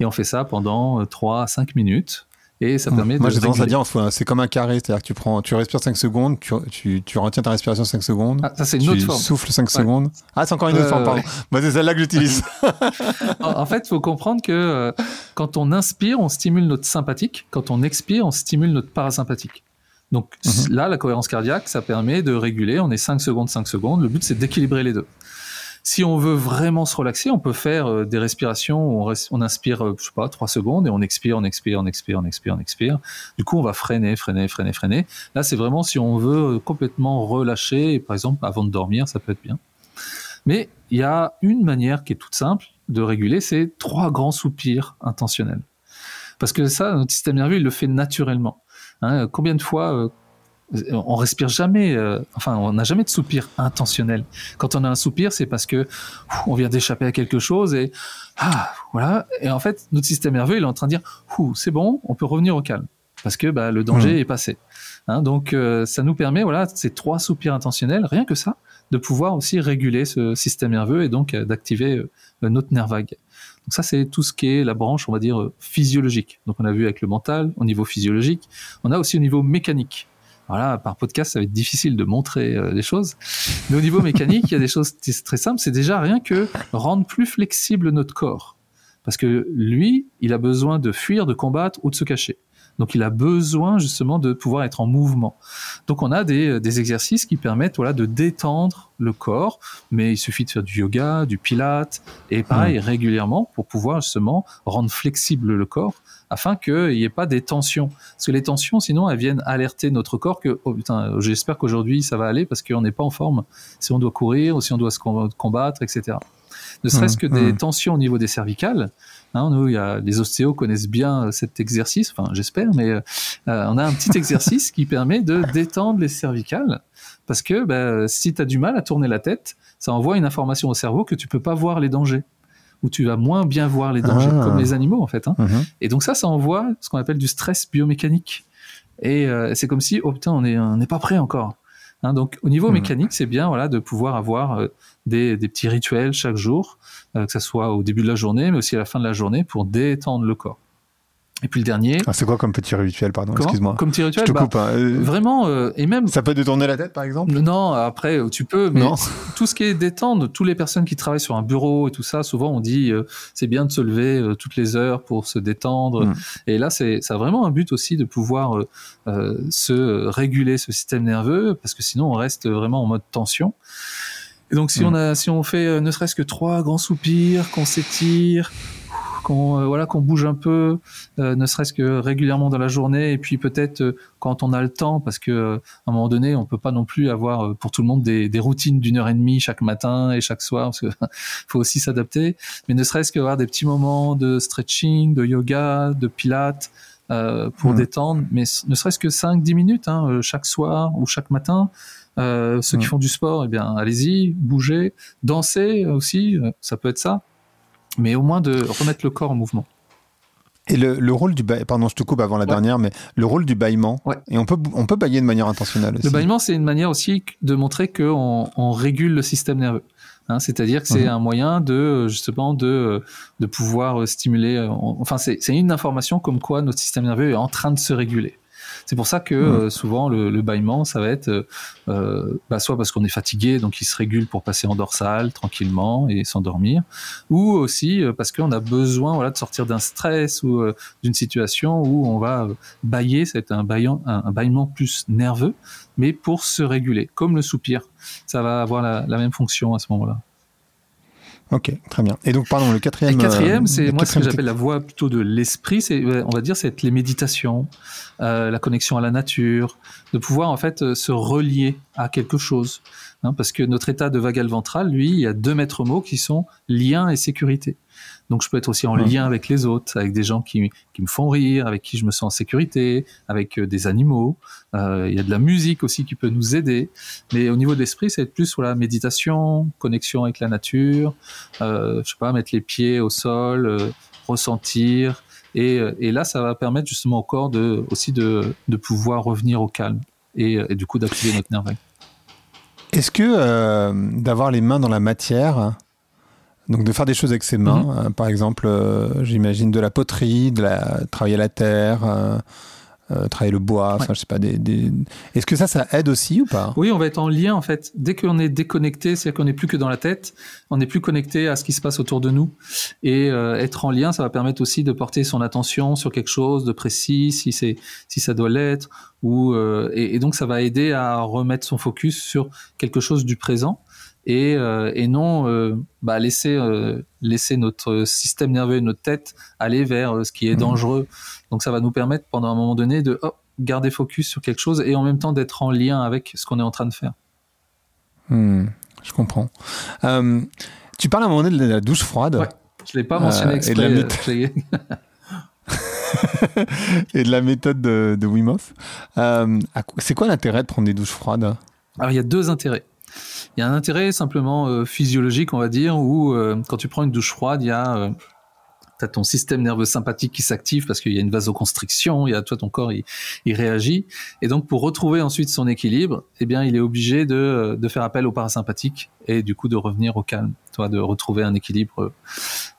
et on fait ça pendant 3 à 5 minutes et ça permet Moi, j'ai tendance à dire, c'est comme un carré, c'est-à-dire que tu prends, tu respires 5 secondes, tu, tu, tu retiens ta respiration 5 secondes. Ah, ça, c'est une autre forme. Tu souffles 5 secondes. Ah, c'est encore une autre forme, pardon. Moi, c'est celle-là que j'utilise. en fait, il faut comprendre que euh, quand on inspire, on stimule notre sympathique. Quand on expire, on stimule notre parasympathique. Donc mhm. là, la cohérence cardiaque, ça permet de réguler. On est 5 secondes, 5 secondes. Le but, c'est d'équilibrer les deux. Si on veut vraiment se relaxer, on peut faire euh, des respirations où on, inspire, euh, je sais pas, trois secondes et on expire, on expire, on expire, on expire, on expire. Du coup, on va freiner, freiner, freiner, freiner. Là, c'est vraiment si on veut euh, complètement relâcher, par exemple, avant de dormir, ça peut être bien. Mais il y a une manière qui est toute simple de réguler, c'est trois grands soupirs intentionnels. Parce que ça, notre système nerveux, il le fait naturellement. Hein, combien de fois, on respire jamais, euh, enfin, on n'a jamais de soupir intentionnel. Quand on a un soupir, c'est parce que on vient d'échapper à quelque chose et ah, voilà. Et en fait, notre système nerveux, il est en train de dire, c'est bon, on peut revenir au calme parce que bah, le danger mmh. est passé. Hein, donc, euh, ça nous permet, voilà, ces trois soupirs intentionnels, rien que ça, de pouvoir aussi réguler ce système nerveux et donc euh, d'activer notre nerf vague. Donc ça, c'est tout ce qui est la branche, on va dire, physiologique. Donc on a vu avec le mental, au niveau physiologique. On a aussi au niveau mécanique. Voilà, par podcast, ça va être difficile de montrer euh, les choses. Mais au niveau mécanique, il y a des choses très simples. C'est déjà rien que rendre plus flexible notre corps. Parce que lui, il a besoin de fuir, de combattre ou de se cacher. Donc il a besoin justement de pouvoir être en mouvement. Donc on a des, des, exercices qui permettent voilà, de détendre le corps, mais il suffit de faire du yoga, du pilate, et pareil, mmh. régulièrement, pour pouvoir justement rendre flexible le corps afin qu'il n'y ait pas des tensions. Parce que les tensions, sinon, elles viennent alerter notre corps que, oh putain, j'espère qu'aujourd'hui ça va aller parce qu'on n'est pas en forme. Si on doit courir ou si on doit se combattre, etc. Ne serait-ce que des mmh. tensions au niveau des cervicales. Hein, nous, il y a, les ostéos connaissent bien cet exercice, enfin j'espère, mais euh, on a un petit exercice qui permet de détendre les cervicales. Parce que bah, si tu as du mal à tourner la tête, ça envoie une information au cerveau que tu peux pas voir les dangers où tu vas moins bien voir les dangers, ah. comme les animaux en fait. Hein. Mhm. Et donc ça, ça envoie ce qu'on appelle du stress biomécanique. Et euh, c'est comme si, oh putain, on n'est on pas prêt encore. Hein, donc au niveau mhm. mécanique, c'est bien voilà de pouvoir avoir euh, des, des, petits rituels chaque jour, euh, que ce soit au début de la journée, mais aussi à la fin de la journée, pour détendre le corps. Et puis le dernier. Ah, c'est quoi comme petit rituel, pardon? Excuse-moi. Comme petit rituel Je te bah, coupe. hein. Euh, Vraiment, euh, et même. Ça peut détourner la tête, par exemple? Non, après, euh, tu peux, mais Non. tout ce qui est détendre, toutes les personnes qui travaillent sur un bureau et tout ça, souvent on dit euh, c'est bien de se lever euh, toutes les heures pour se détendre. Mm. Et là, c'est ça a vraiment un but aussi de pouvoir se réguler ce système nerveux, parce que sinon on reste vraiment en mode tension. Et donc si Mm. on a, si on fait euh, ne serait-ce que trois grands soupirs, qu'on s'étire, qu'on euh, voilà, qu'on bouge un peu, euh, ne serait-ce que régulièrement dans la journée, et puis peut-être euh, quand on a le temps, parce que euh, à un moment donné, on peut pas non plus avoir euh, pour tout le monde des, des routines d'une heure et demie chaque matin et chaque soir, parce que faut aussi s'adapter. Mais ne serait-ce que avoir des petits moments de stretching, de yoga, de pilates. euh, pour détendre, mais ne serait-ce que 5-10 minutes hein, chaque soir ou chaque matin. Euh, ceux qui font du sport, eh bien, allez-y, bougez, dansez aussi, ça peut être ça. Mais au moins de remettre le corps en mouvement. Et le, le rôle du ba- pardon, je te coupe avant la Ouais. dernière, mais le rôle du bâillement. Ouais. Et on peut, on peut bailler de manière intentionnelle aussi. Le bâillement, c'est une manière aussi de montrer qu'on on régule le système nerveux. Hein, C'est-à-dire que c'est Mhm. un moyen de justement de, de pouvoir stimuler. euh, Enfin, c'est c'est une information comme quoi notre système nerveux est en train de se réguler. C'est pour ça que euh, souvent le, le bâillement, ça va être euh, euh, bah, soit parce qu'on est fatigué, donc il se régule pour passer en dorsale tranquillement et s'endormir, ou aussi euh, parce qu'on a besoin voilà de sortir d'un stress ou euh, d'une situation où on va euh, bailler, c'est un, baillant, un, un bâillement plus nerveux, mais pour se réguler, comme le soupir. Ça va avoir la, la même fonction à ce moment-là. Ok, très bien. Et donc, pardon, le quatrième. le quatrième, euh, c'est moi ce que j'appelle la voie plutôt de l'esprit. C'est, ouais, on va dire, c'est les méditations, euh, la connexion à la nature, de pouvoir en fait euh, se relier à quelque chose. Hein, parce que notre état de vagal ventral, lui, il y a deux maîtres mots qui sont lien et sécurité. Donc je peux être aussi en lien avec les autres, avec des gens qui, qui me font rire, avec qui je me sens en sécurité, avec euh, des animaux. Euh, il y a de la musique aussi qui peut nous aider. Mais au niveau de l'esprit, c'est plus voilà méditation, connexion avec la nature, euh, je sais pas, mettre les pieds au sol, euh, ressentir. Et, et là, ça va permettre justement au corps de, aussi de, de pouvoir revenir au calme et, et du coup d'activer notre nerf vague. Est-ce que euh, d'avoir les mains dans la matière, donc de faire des choses avec ses mains, Mhm. euh, par exemple, euh, j'imagine de la poterie, de la travailler la terre, euh, euh, travailler le bois, enfin Ouais. je sais pas, des, des- est-ce que ça, ça aide aussi ou pas? Oui, on va être en lien en fait. Dès qu'on est déconnecté, c'est-à-dire qu'on n'est plus que dans la tête, on n'est plus connecté à ce qui se passe autour de nous. Et euh, être en lien, ça va permettre aussi de porter son attention sur quelque chose de précis, si c'est si ça doit l'être, ou euh, et, et donc ça va aider à remettre son focus sur quelque chose du présent et, euh, et non euh, bah, laisser euh, laisser notre système nerveux et notre tête aller vers ce qui est Mhm. dangereux. Donc ça va nous permettre pendant un moment donné de garder focus sur quelque chose et en même temps d'être en lien avec ce qu'on est en train de faire. Hmm, Je comprends. Tu parles à un moment donné de la douche froide Ouais. Je l'ai pas mentionné et de la exprès. j'ai- et de la méthode de, de Wim Hof. Euh, c'est quoi l'intérêt de prendre des douches froides? Alors il y a deux intérêts. Il y a un intérêt simplement euh, physiologique, on va dire, où euh, quand tu prends une douche froide, il y a euh, t'as ton système nerveux sympathique qui s'active parce qu'il y a une vasoconstriction, il y a toi ton corps il, réagit et donc pour retrouver ensuite son équilibre, eh bien il est obligé de, de faire appel au parasympathique et du coup de revenir au calme, toi de retrouver un équilibre.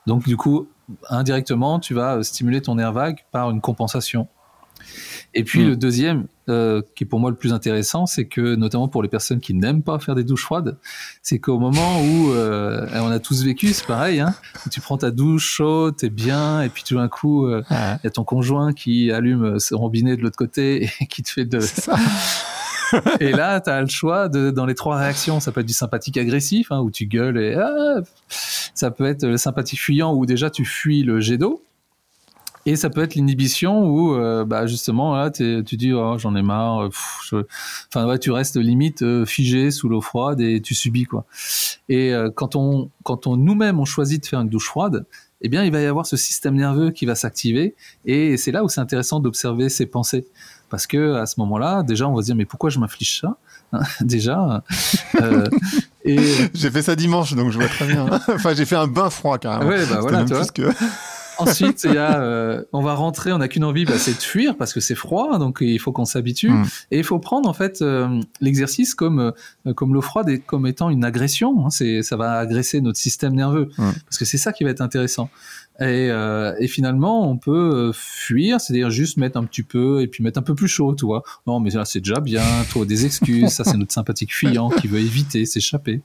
Donc du coup indirectement tu vas stimuler ton nerf vague par une compensation. Et puis Mm. le deuxième, euh, qui est pour moi le plus intéressant, c'est que notamment pour les personnes qui n'aiment pas faire des douches froides, c'est qu'au moment où euh, on a tous vécu, c'est pareil, hein, où tu prends ta douche chaude, t'es bien, et puis tout d'un coup, euh, il y a ton conjoint qui allume ce robinet de l'autre côté et qui te fait de... Ça. Et là, tu as le choix de, dans les trois réactions. Ça peut être du sympathique agressif, hein, où tu gueules et ah ça peut être le sympathique fuyant, où déjà tu fuis le jet d'eau. Et ça peut être l'inhibition où, euh, bah justement, là, tu dis, oh, j'en ai marre. euh, pff, je- Enfin, ouais, tu restes limite euh, figé sous l'eau froide et tu subis quoi. Et euh, quand on, quand on nous-mêmes on choisit de faire une douche froide, eh bien, il va y avoir ce système nerveux qui va s'activer. Et c'est là où c'est intéressant d'observer ses pensées, parce que à ce moment-là, déjà, on va se dire, mais pourquoi je m'inflige ça Hein, Déjà. euh, et J'ai fait ça dimanche, donc je vois très bien. enfin, j'ai fait un bain froid carrément. ouais, bah voilà, plus que... Ensuite, il y a, euh, on va rentrer, on n'a qu'une envie, bah, c'est de fuir parce que c'est froid, donc il faut qu'on s'habitue. Mm. Et il faut prendre en fait euh, l'exercice comme euh, comme l'eau froide et comme étant une agression. hein. c'est, ça va agresser notre système nerveux Mm. parce que c'est ça qui va être intéressant. Et, euh, et, finalement, on peut euh, fuir, c'est-à-dire juste mettre un petit peu et puis mettre un peu plus chaud, tu vois. Non, mais là, c'est déjà bien, trop des excuses. ça, c'est notre sympathique fuyant qui veut éviter, s'échapper.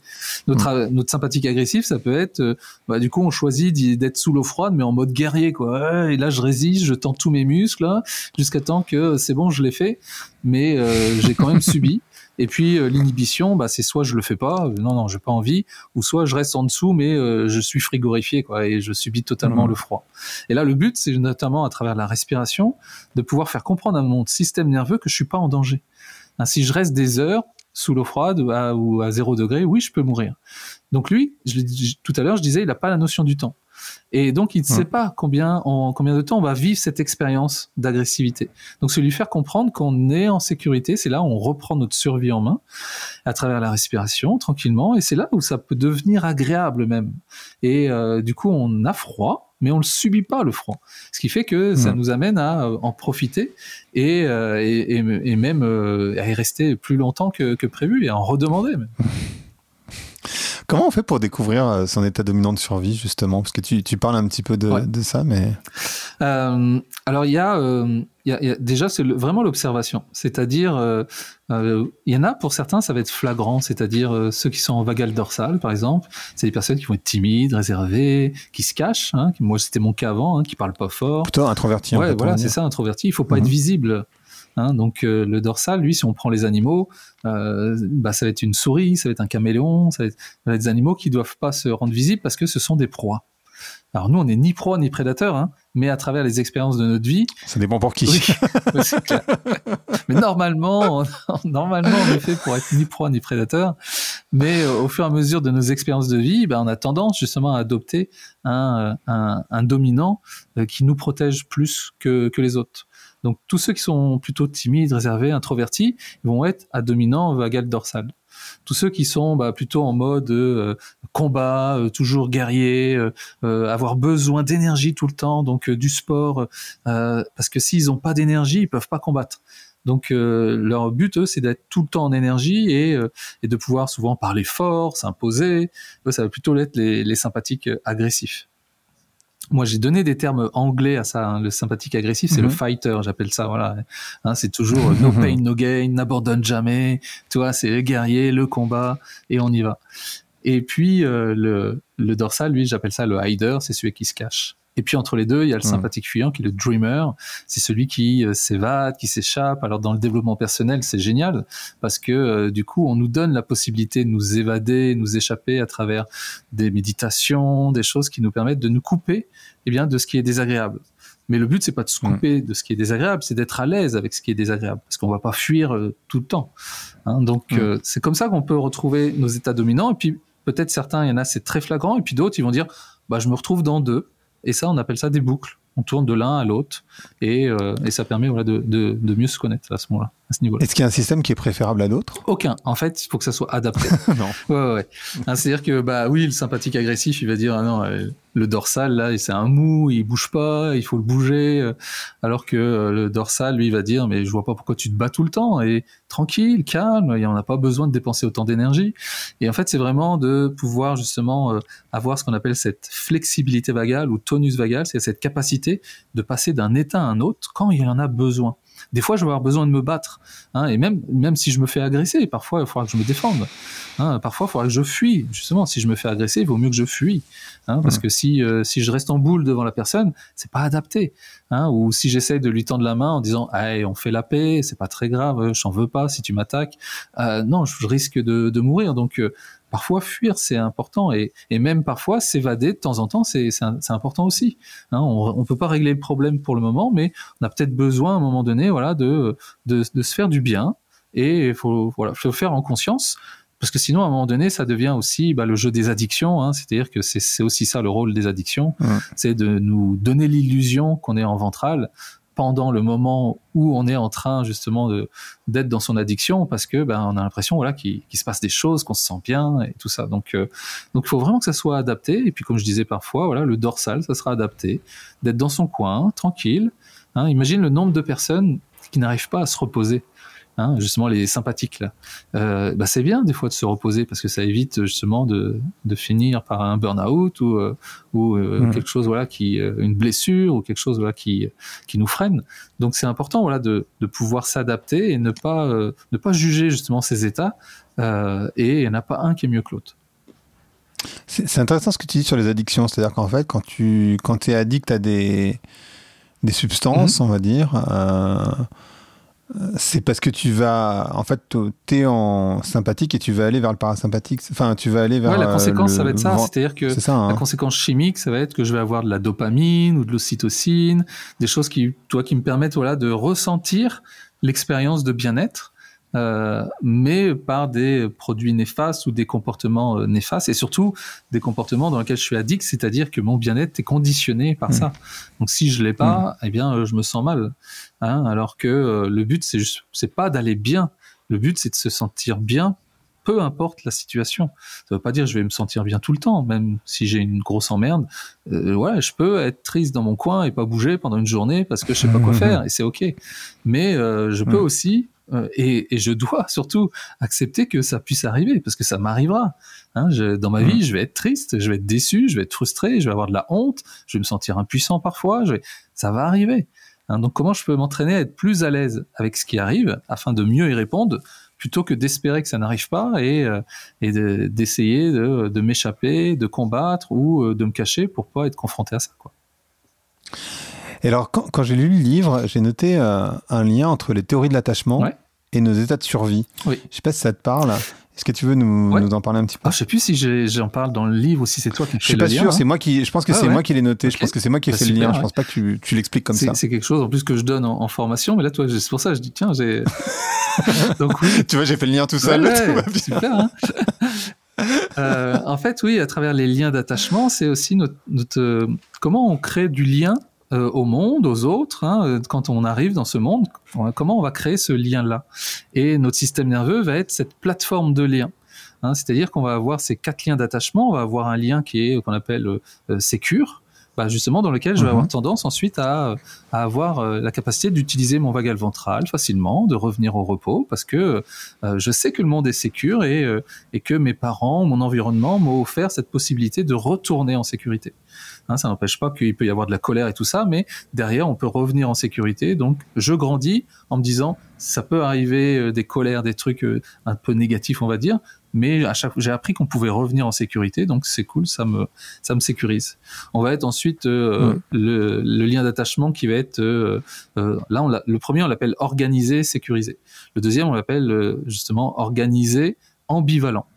Notre, mm. notre sympathique agressif, ça peut être, euh, bah, du coup, on choisit d'être sous l'eau froide, mais en mode guerrier, quoi. Et là, je résiste, je tends tous mes muscles, jusqu'à temps que c'est bon, je l'ai fait, mais euh, j'ai quand même subi. Et puis euh, l'inhibition, bah, c'est soit je le fais pas, euh, non non, j'ai pas envie, ou soit je reste en dessous, mais euh, je suis frigorifié quoi, et je subis totalement mmh. le froid. Et là, le but, c'est notamment à travers la respiration, de pouvoir faire comprendre à mon système nerveux que je suis pas en danger. Hein, si je reste des heures sous l'eau froide ou à zéro degré, oui, je peux mourir. Donc lui, je tout à l'heure, je disais, il n'a pas la notion du temps. Et donc, il ne sait pas combien, en combien de temps on va vivre cette expérience d'agressivité. Donc, c'est lui faire comprendre qu'on est en sécurité. C'est là où on reprend notre survie en main, à travers la respiration, tranquillement. Et c'est là où ça peut devenir agréable même. Et euh, du coup, on a froid, mais on le subit pas le froid. Ce qui fait que ça nous amène à euh, en profiter et, euh, et, et, même à y rester plus longtemps que, que prévu et à en redemander même. Comment on fait pour découvrir euh, son état dominant de survie, justement? Parce que tu, tu, parles un petit peu de, de ça, mais... Euh, alors, il y, euh, y, a, déjà, c'est vraiment l'observation. C'est-à-dire, euh, euh, il y en a, pour certains, ça va être flagrant. C'est-à-dire, ceux qui sont en vagal dorsal, par exemple, c'est des personnes qui vont être timides, réservées, qui se cachent. Hein, moi, c'était mon cas avant, hein, qui parlent pas fort. Plutôt introverti. Ouais, voilà, c'est ça, introverti. Il faut pas être mhm. visible. Hein, donc euh, le dorsal, lui, si on prend les animaux, euh, bah, ça va être une souris, ça va être un caméléon, ça va être, des animaux qui doivent pas se rendre visibles parce que ce sont des proies. Alors nous, on n'est ni proie ni prédateur, hein, mais à travers les expériences de notre vie. Ça dépend pour qui. mais normalement, normalement, on est fait pour être ni proie ni prédateur. Mais euh, au fur et à mesure de nos expériences de vie, ben, on a tendance justement à adopter un, un, dominant qui nous protège plus que, que les autres. Donc tous ceux qui sont plutôt timides, réservés, introvertis, vont être à dominant vagal dorsal. Tous ceux qui sont bah, plutôt en mode euh, combat, euh, toujours guerrier, euh, avoir besoin d'énergie tout le temps, donc du sport, parce que s'ils n'ont pas d'énergie, ils peuvent pas combattre. Donc leur but, eux, c'est d'être tout le temps en énergie et, de pouvoir souvent parler fort, s'imposer. Ça va plutôt être les sympathiques agressifs. Moi, j'ai donné des termes anglais à ça. Hein. Le sympathique agressif, c'est le mhm. fighter, j'appelle ça. Voilà, hein, c'est toujours no pain, no gain, n'abandonne jamais. Tu vois, c'est le guerrier, le combat, et on y va. Et puis euh, le, le dorsal, lui, j'appelle ça le hider, c'est celui qui se cache. Et puis entre les deux, il y a le hmm. sympathique fuyant qui est le dreamer. C'est celui qui euh, s'évade, qui s'échappe. Alors dans le développement personnel, c'est génial parce que euh, du coup, on nous donne la possibilité de nous évader, nous échapper à travers des méditations, des choses qui nous permettent de nous couper eh bien, de ce qui est désagréable. Mais le but, c'est pas de se hmm. couper de ce qui est désagréable, c'est d'être à l'aise avec ce qui est désagréable, parce qu'on va pas fuir euh, tout le temps. Hein, donc, hmm. c'est comme ça qu'on peut retrouver nos états dominants. Et puis, peut-être certains, il y en a, c'est très flagrant, et puis d'autres, ils vont dire, bah, je me retrouve dans deux. Et ça, on appelle ça des boucles. On tourne de l'un à l'autre et, euh, ça permet de, mieux se connaître à ce moment-là, à ce niveau-là. Est-ce qu'il y a un système qui est préférable à d'autres Aucun. En fait, il faut que ça soit adapté. non. Ouais, ouais. Hein, c'est-à-dire que, bah oui, le sympathique agressif, il va dire, ah non, euh, le dorsal, là, c'est un mou, il bouge pas, il faut le bouger. Euh, alors que euh, le dorsal, lui, va dire, mais je vois pas pourquoi tu te bats tout le temps. Et tranquille, calme, il n'y en a pas besoin de dépenser autant d'énergie. Et en fait, c'est vraiment de pouvoir justement avoir ce qu'on appelle cette flexibilité vagale ou tonus vagal, c'est cette capacité de passer d'un état à un autre quand il en a besoin. Des fois, je vais avoir besoin de me battre. Hein, et même, même si je me fais agresser, parfois, il faudra que je me défende. Hein, parfois, il faudra que je fuis. Justement, si je me fais agresser, il vaut mieux que je fuis. Hein, parce que si, euh, si je reste en boule devant la personne, c'est pas adapté. Ou si j'essaie de lui tendre la main en disant hey, on fait la paix, c'est pas très grave, j'en veux pas si tu m'attaques. Euh, non, je, risque de, de mourir. Donc, euh, parfois fuir c'est important. Et, et, même parfois s'évader de temps en temps c'est important aussi. Hein, on ne peut pas régler le problème pour le moment, mais on a peut-être besoin à un moment donné voilà de, de, de se faire du bien. Et il faut voilà faut faire en conscience parce que sinon à un moment donné ça devient aussi bah, le jeu des addictions. Hein, C'est-à-dire que c'est aussi ça le rôle des addictions, c'est de nous donner l'illusion qu'on est en ventral pendant le moment où on est en train justement d'être dans son addiction parce que ben on a l'impression voilà qu'il se passe des choses qu'on se sent bien et tout ça. Donc euh, donc il faut vraiment que ça soit adapté. Et puis comme je disais parfois voilà le dorsal ça sera adapté. D'être dans son coin tranquille hein. imagine le nombre de personnes qui n'arrivent pas à se reposer hein, justement les sympathiques là, euh, bah, c'est bien des fois de se reposer parce que ça évite justement de, de finir par un burn-out ou, euh, ou euh, mmh. quelque chose voilà qui une blessure ou quelque chose voilà qui qui nous freine. Donc c'est important voilà de, de pouvoir s'adapter et ne pas ne pas juger justement ces états. et il n'y en a pas un qui est mieux que l'autre. C'est intéressant ce que tu dis sur les addictions, c'est-à-dire qu'en fait, quand tu quand es addict à des, des substances, mmh. on va dire, c'est parce que tu vas, en fait, tu es en sympathique et tu vas aller vers le parasympathique. Enfin, tu vas aller vers. Ouais, la conséquence, ça va être ça. C'est-à-dire que hein. la conséquence chimique, ça va être que je vais avoir de la dopamine ou de l'ocytocine, des choses qui, toi, qui me permettent, voilà, de ressentir l'expérience de bien-être. Euh, mais par des produits néfastes ou des comportements euh, néfastes et surtout des comportements dans lesquels je suis addict, c'est-à-dire que mon bien-être est conditionné par mmh. ça. Donc si je l'ai pas, mmh. eh bien euh, je me sens mal. Hein, alors que le but c'est juste, c'est pas d'aller bien. Le but c'est de se sentir bien, peu importe la situation. Ça veut pas dire que je vais me sentir bien tout le temps, même si j'ai une grosse emmerde. ouais, je peux être triste dans mon coin et pas bouger pendant une journée parce que je sais pas quoi faire et c'est ok. Mais je peux mmh. aussi euh, et, et, je dois surtout accepter que ça puisse arriver parce que ça m'arrivera. Hein, dans ma vie, je vais être triste, je vais être déçu, je vais être frustré, je vais avoir de la honte, je vais me sentir impuissant parfois. Je vais... Ça va arriver. Hein, donc comment je peux m'entraîner à être plus à l'aise avec ce qui arrive afin de mieux y répondre plutôt que d'espérer que ça n'arrive pas et, euh, et d'essayer de, de m'échapper, de combattre ou euh, de me cacher pour pas être confronté à ça. Quoi. Et alors, quand, j'ai lu le livre, j'ai noté euh, un lien entre les théories de l'attachement et nos états de survie. Oui. Je sais pas si ça te parle. Est-ce que tu veux nous, nous, en parler un petit peu? Ah, Je sais plus si j'en parle dans le livre ou si c'est toi qui fais Je suis pas sûr, c'est moi qui. Je pense que ah c'est moi qui l'ai noté. Je pense que c'est moi qui ai bah, fait le lien. Je pense pas que tu, tu l'expliques comme ça. C'est quelque chose en plus que je donne en, formation, mais là, toi, c'est pour ça que je dis tiens, j'ai. Donc oui. tu vois, j'ai fait le lien tout seul. super. Hein euh, en fait, oui, à travers les liens d'attachement, c'est aussi notre, notre, comment on crée du lien euh, au monde, aux autres, hein, euh, quand on arrive dans ce monde, comment on va créer ce lien-là? Et notre système nerveux va être cette plateforme de lien. Hein, C'est-à-dire qu'on va avoir ces quatre liens d'attachement. On va avoir un lien qui est qu'on appelle euh, sécure, bah justement dans lequel je vais avoir mhm. tendance ensuite à, à avoir la capacité d'utiliser mon vagal ventral facilement, de revenir au repos, parce que je sais que le monde est sécure et, et que mes parents, mon environnement m'ont offert cette possibilité de retourner en sécurité. Hein, ça n'empêche pas qu'il peut y avoir de la colère et tout ça, mais derrière, on peut revenir en sécurité. Donc, je grandis en me disant, ça peut arriver euh, des colères, des trucs euh, un peu négatifs, on va dire, mais à chaque j'ai appris qu'on pouvait revenir en sécurité, donc c'est cool, ça me ça me sécurise. On va être ensuite euh, le, le, lien d'attachement qui va être là on le premier on l'appelle organisé, sécurisé. Le deuxième on l'appelle justement organisé, ambivalent.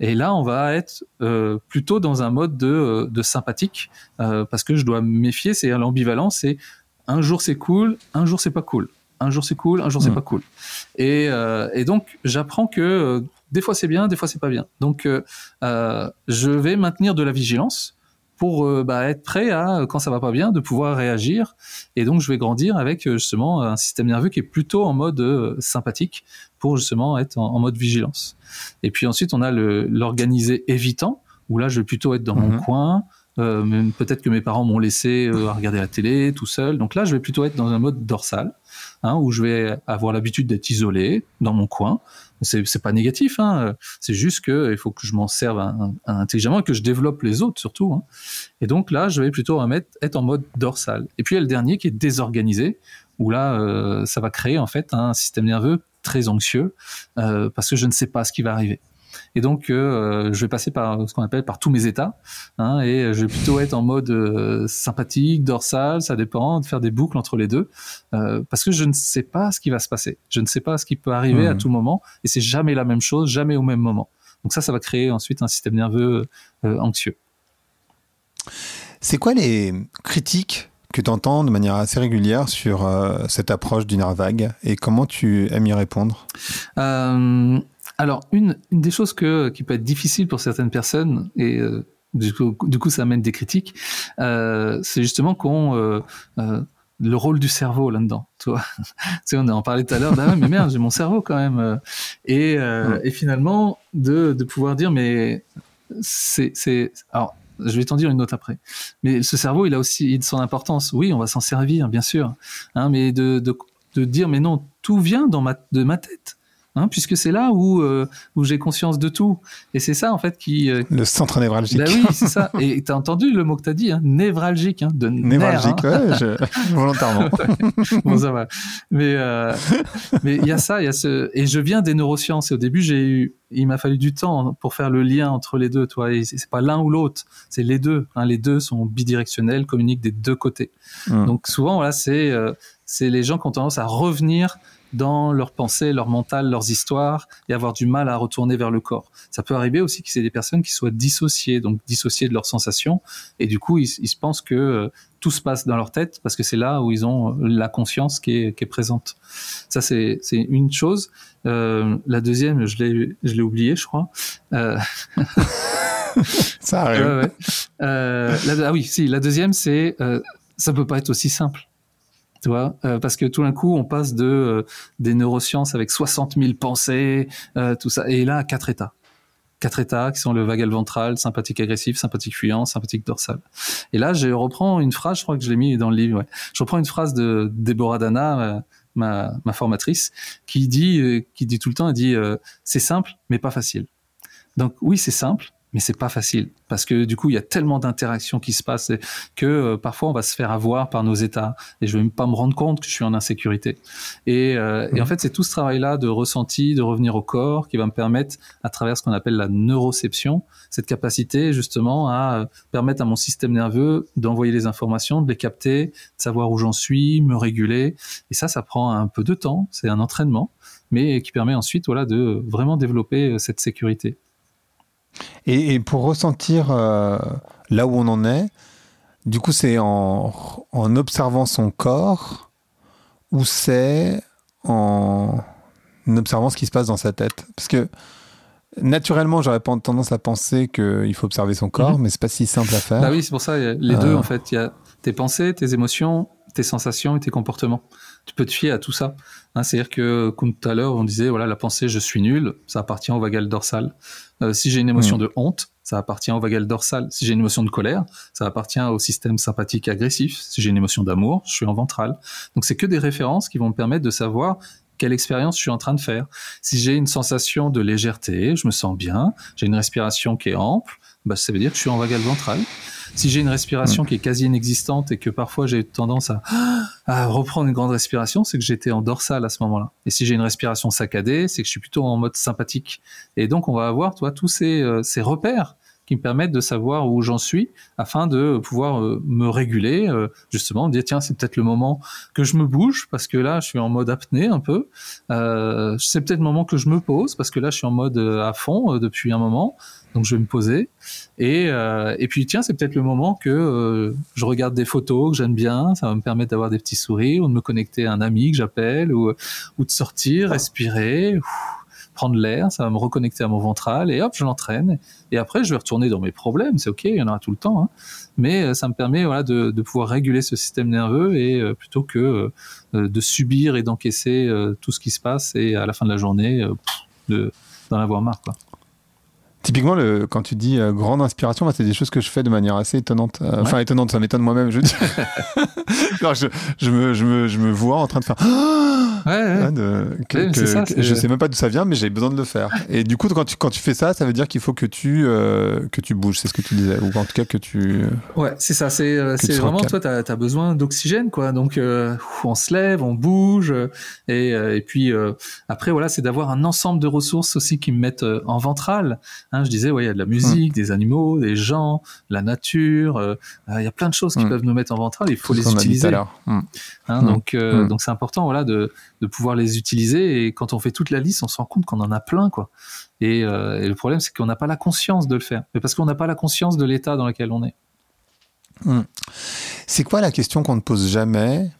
Et là, on va être euh, plutôt dans un mode de, euh, de sympathique, euh, parce que je dois me méfier, c'est l'ambivalence, c'est un jour c'est cool, un jour c'est pas cool. Un jour c'est cool, un jour c'est mmh. pas cool. Et, euh, et donc, j'apprends que des fois c'est bien, des fois c'est pas bien. Donc, je vais maintenir de la vigilance pour euh, bah, être prêt à, quand ça va pas bien, de pouvoir réagir. Et donc, je vais grandir avec euh, justement un système nerveux qui est plutôt en mode euh, sympathique pour justement être en, mode vigilance. Et puis ensuite, on a l'organisé évitant, où là, je vais plutôt être dans mon mhm. coin. peut-être que mes parents m'ont laissé regarder la télé tout seul. Donc là, je vais plutôt être dans un mode dorsal, hein, où je vais avoir l'habitude d'être isolé dans mon coin, c'est pas négatif, hein. c'est juste que il faut que je m'en serve intelligemment et que je développe les autres surtout. Hein. Et donc là, je vais plutôt être en mode dorsal. Et puis il y a le dernier qui est désorganisé, où là, euh, ça va créer en fait un système nerveux très anxieux euh, parce que je ne sais pas ce qui va arriver. Et donc, euh, je vais passer par ce qu'on appelle par tous mes états, hein, et je vais plutôt être en mode euh, sympathique, dorsal, ça dépend, de faire des boucles entre les deux, euh, parce que je ne sais pas ce qui va se passer. Je ne sais pas ce qui peut arriver à mmh. tout moment, et c'est jamais la même chose, jamais au même moment. Donc ça, ça va créer ensuite un système nerveux anxieux. C'est quoi les critiques que tu entends de manière assez régulière sur cette approche du nerf vague et comment tu aimes y répondre? Alors, une, des choses que, qui peut être difficile pour certaines personnes, et euh, du, coup, du, coup, ça amène des critiques, euh, c'est justement qu'on... Euh, le rôle du cerveau là-dedans. Tu vois, on en parlait tout à l'heure. Ah, mais merde, j'ai mon cerveau quand même. Et, et finalement, de, de, pouvoir dire, mais c'est, c'est, alors, je vais t'en dire une autre après. Mais ce cerveau, il a aussi son importance. Oui, on va s'en servir, bien sûr. Hein, mais de, de de dire mais non, tout vient dans ma, de ma tête. Hein, puisque c'est là où, euh, où j'ai conscience de tout. Et c'est ça, en fait, qui... Euh, le centre névralgique. Bah oui, c'est ça. Et tu as entendu le mot que tu as dit, hein, névralgique, hein, de Névralgique, nerf, ouais, volontairement. bon, ça va. Mais euh, mais il y a ça, il y a ce... Et je viens des neurosciences, et au début, j'ai eu... il m'a fallu du temps pour faire le lien entre les deux, toi. Et c'est pas l'un ou l'autre, c'est les deux. Les deux sont bidirectionnels, communiquent des deux côtés. Hum. Donc souvent, voilà, c'est c'est les gens qui ont tendance à revenir dans leurs pensées, leur mental, leurs histoires et avoir du mal à retourner vers le corps. Ça peut arriver aussi que c'est des personnes qui soient dissociées, donc dissociées de leurs sensations et du coup ils, se pensent que euh, tout se passe dans leur tête parce que c'est là où ils ont euh, la conscience qui est, qui est présente. Ça c'est une chose. Euh, la deuxième, je l'ai je l'ai oublié, je crois. Euh... Ça arrive. Ouais, ouais. ah oui, si. La deuxième, c'est ça peut pas être aussi simple tu vois, euh, parce que tout d'un coup, on passe de euh, des neurosciences avec 60 000 pensées, euh, tout ça, et là, à quatre états. Quatre états qui sont le vagal ventral, sympathique agressif, sympathique fuyant, sympathique dorsal. Et là, je reprends une phrase, je crois que je l'ai mis dans le livre. Je reprends une phrase de Deborah Dana, ma, ma formatrice, qui dit, qui dit tout le temps, elle dit, c'est simple, mais pas facile. Donc oui, c'est simple, mais c'est pas facile. Parce que du coup il y a tellement d'interactions qui se passent que euh, parfois on va se faire avoir par nos états. Et je vais même pas me rendre compte que je suis en insécurité. Et, euh, et en mhm. fait c'est tout ce travail là de ressenti de revenir au corps qui va me permettre à travers ce qu'on appelle la neuroception cette capacité justement à euh, permettre à mon système nerveux d'envoyer les informations de les capter de savoir où j'en suis me réguler. Et ça ça prend un peu de temps. C'est un entraînement mais qui permet ensuite voilà de vraiment développer cette sécurité et, pour ressentir euh, là où on en est, du coup, c'est en, observant son corps ou c'est en observant ce qui se passe dans sa tête? Parce que naturellement, j'aurais tendance à penser qu'il faut observer son corps, mhm. mais c'est pas si simple à faire. Ah oui, c'est pour ça, les deux, euh. en fait. Il y a tes pensées, tes émotions, tes sensations et tes comportements. Tu peux te fier à tout ça. Hein, C'est-à-dire que, comme tout à l'heure, on disait, voilà, la pensée, je suis nul, ça appartient au vagal dorsal. Euh, si j'ai une émotion mm. de honte, ça appartient au vagal dorsal. Si j'ai une émotion de colère, ça appartient au système sympathique agressif. Si j'ai une émotion d'amour, je suis en ventral. Donc c'est que des références qui vont me permettre de savoir quelle expérience je suis en train de faire. Si j'ai une sensation de légèreté, je me sens bien, j'ai une respiration qui est ample, bah, ça veut dire que je suis en vagal ventral. Si j'ai une respiration mm. qui est quasi inexistante et que parfois j'ai tendance à, à, reprendre une grande respiration, c'est que j'étais en dorsal à ce moment-là. Et si j'ai une respiration saccadée, c'est que je suis plutôt en mode sympathique. Et donc on va avoir, toi, tous ces, euh, ces repères qui me permettent de savoir où j'en suis afin de pouvoir euh, me réguler, euh, justement, dire tiens c'est peut-être le moment que je me bouge parce que là je suis en mode apnée un peu, euh, c'est peut-être le moment que je me pose parce que là je suis en mode à fond depuis un moment, donc je vais me poser. Et, et puis tiens c'est peut-être le moment que je regarde des photos que j'aime bien, ça va me permettre d'avoir des petits sourires ou de me connecter à un ami que j'appelle ou, ou de sortir, respirer prendre l'air, ça va me reconnecter à mon ventral et hop, je l'entraîne. Et après, je vais retourner dans mes problèmes, c'est ok, il y en aura tout le temps. Hein. Mais euh, ça me permet voilà, de, de, pouvoir réguler ce système nerveux et euh, plutôt que euh, de subir et d'encaisser tout ce qui se passe et à la fin de la journée, de, d'en avoir marre. Quoi. Typiquement, le, quand tu dis grande inspiration, c'est des choses que je fais de manière assez étonnante. Enfin, étonnante, ça m'étonne moi-même, je dis. je, je, me, je, me, je me vois en train de faire. Ouais, je sais même pas d'où ça vient, mais j'ai besoin de le faire. Et du coup, quand tu, quand tu fais ça, ça veut dire qu'il faut que tu, euh, que tu bouges, c'est ce que tu disais, ou en tout cas que tu. Ouais, c'est ça, c'est euh, vraiment, toi, tu as, besoin d'oxygène, quoi. Donc, euh, on se lève, on bouge, et, et puis après, voilà, c'est d'avoir un ensemble de ressources aussi qui me mettent en ventral. Hein, je disais, ouais, il y a de la musique, hmm. des animaux, des gens, la nature, il y a plein de choses qui hmm. peuvent nous mettre en ventral, il faut les utiliser. Hmm. Hein, donc, donc c'est important, voilà, de de pouvoir les utiliser. Et quand on fait toute la liste, on se rend compte qu'on en a plein, quoi. Et, euh, le problème, c'est qu'on n'a pas la conscience de le faire. Mais parce qu'on n'a pas la conscience de l'état dans lequel on est. Hmm. C'est quoi la question qu'on ne pose jamais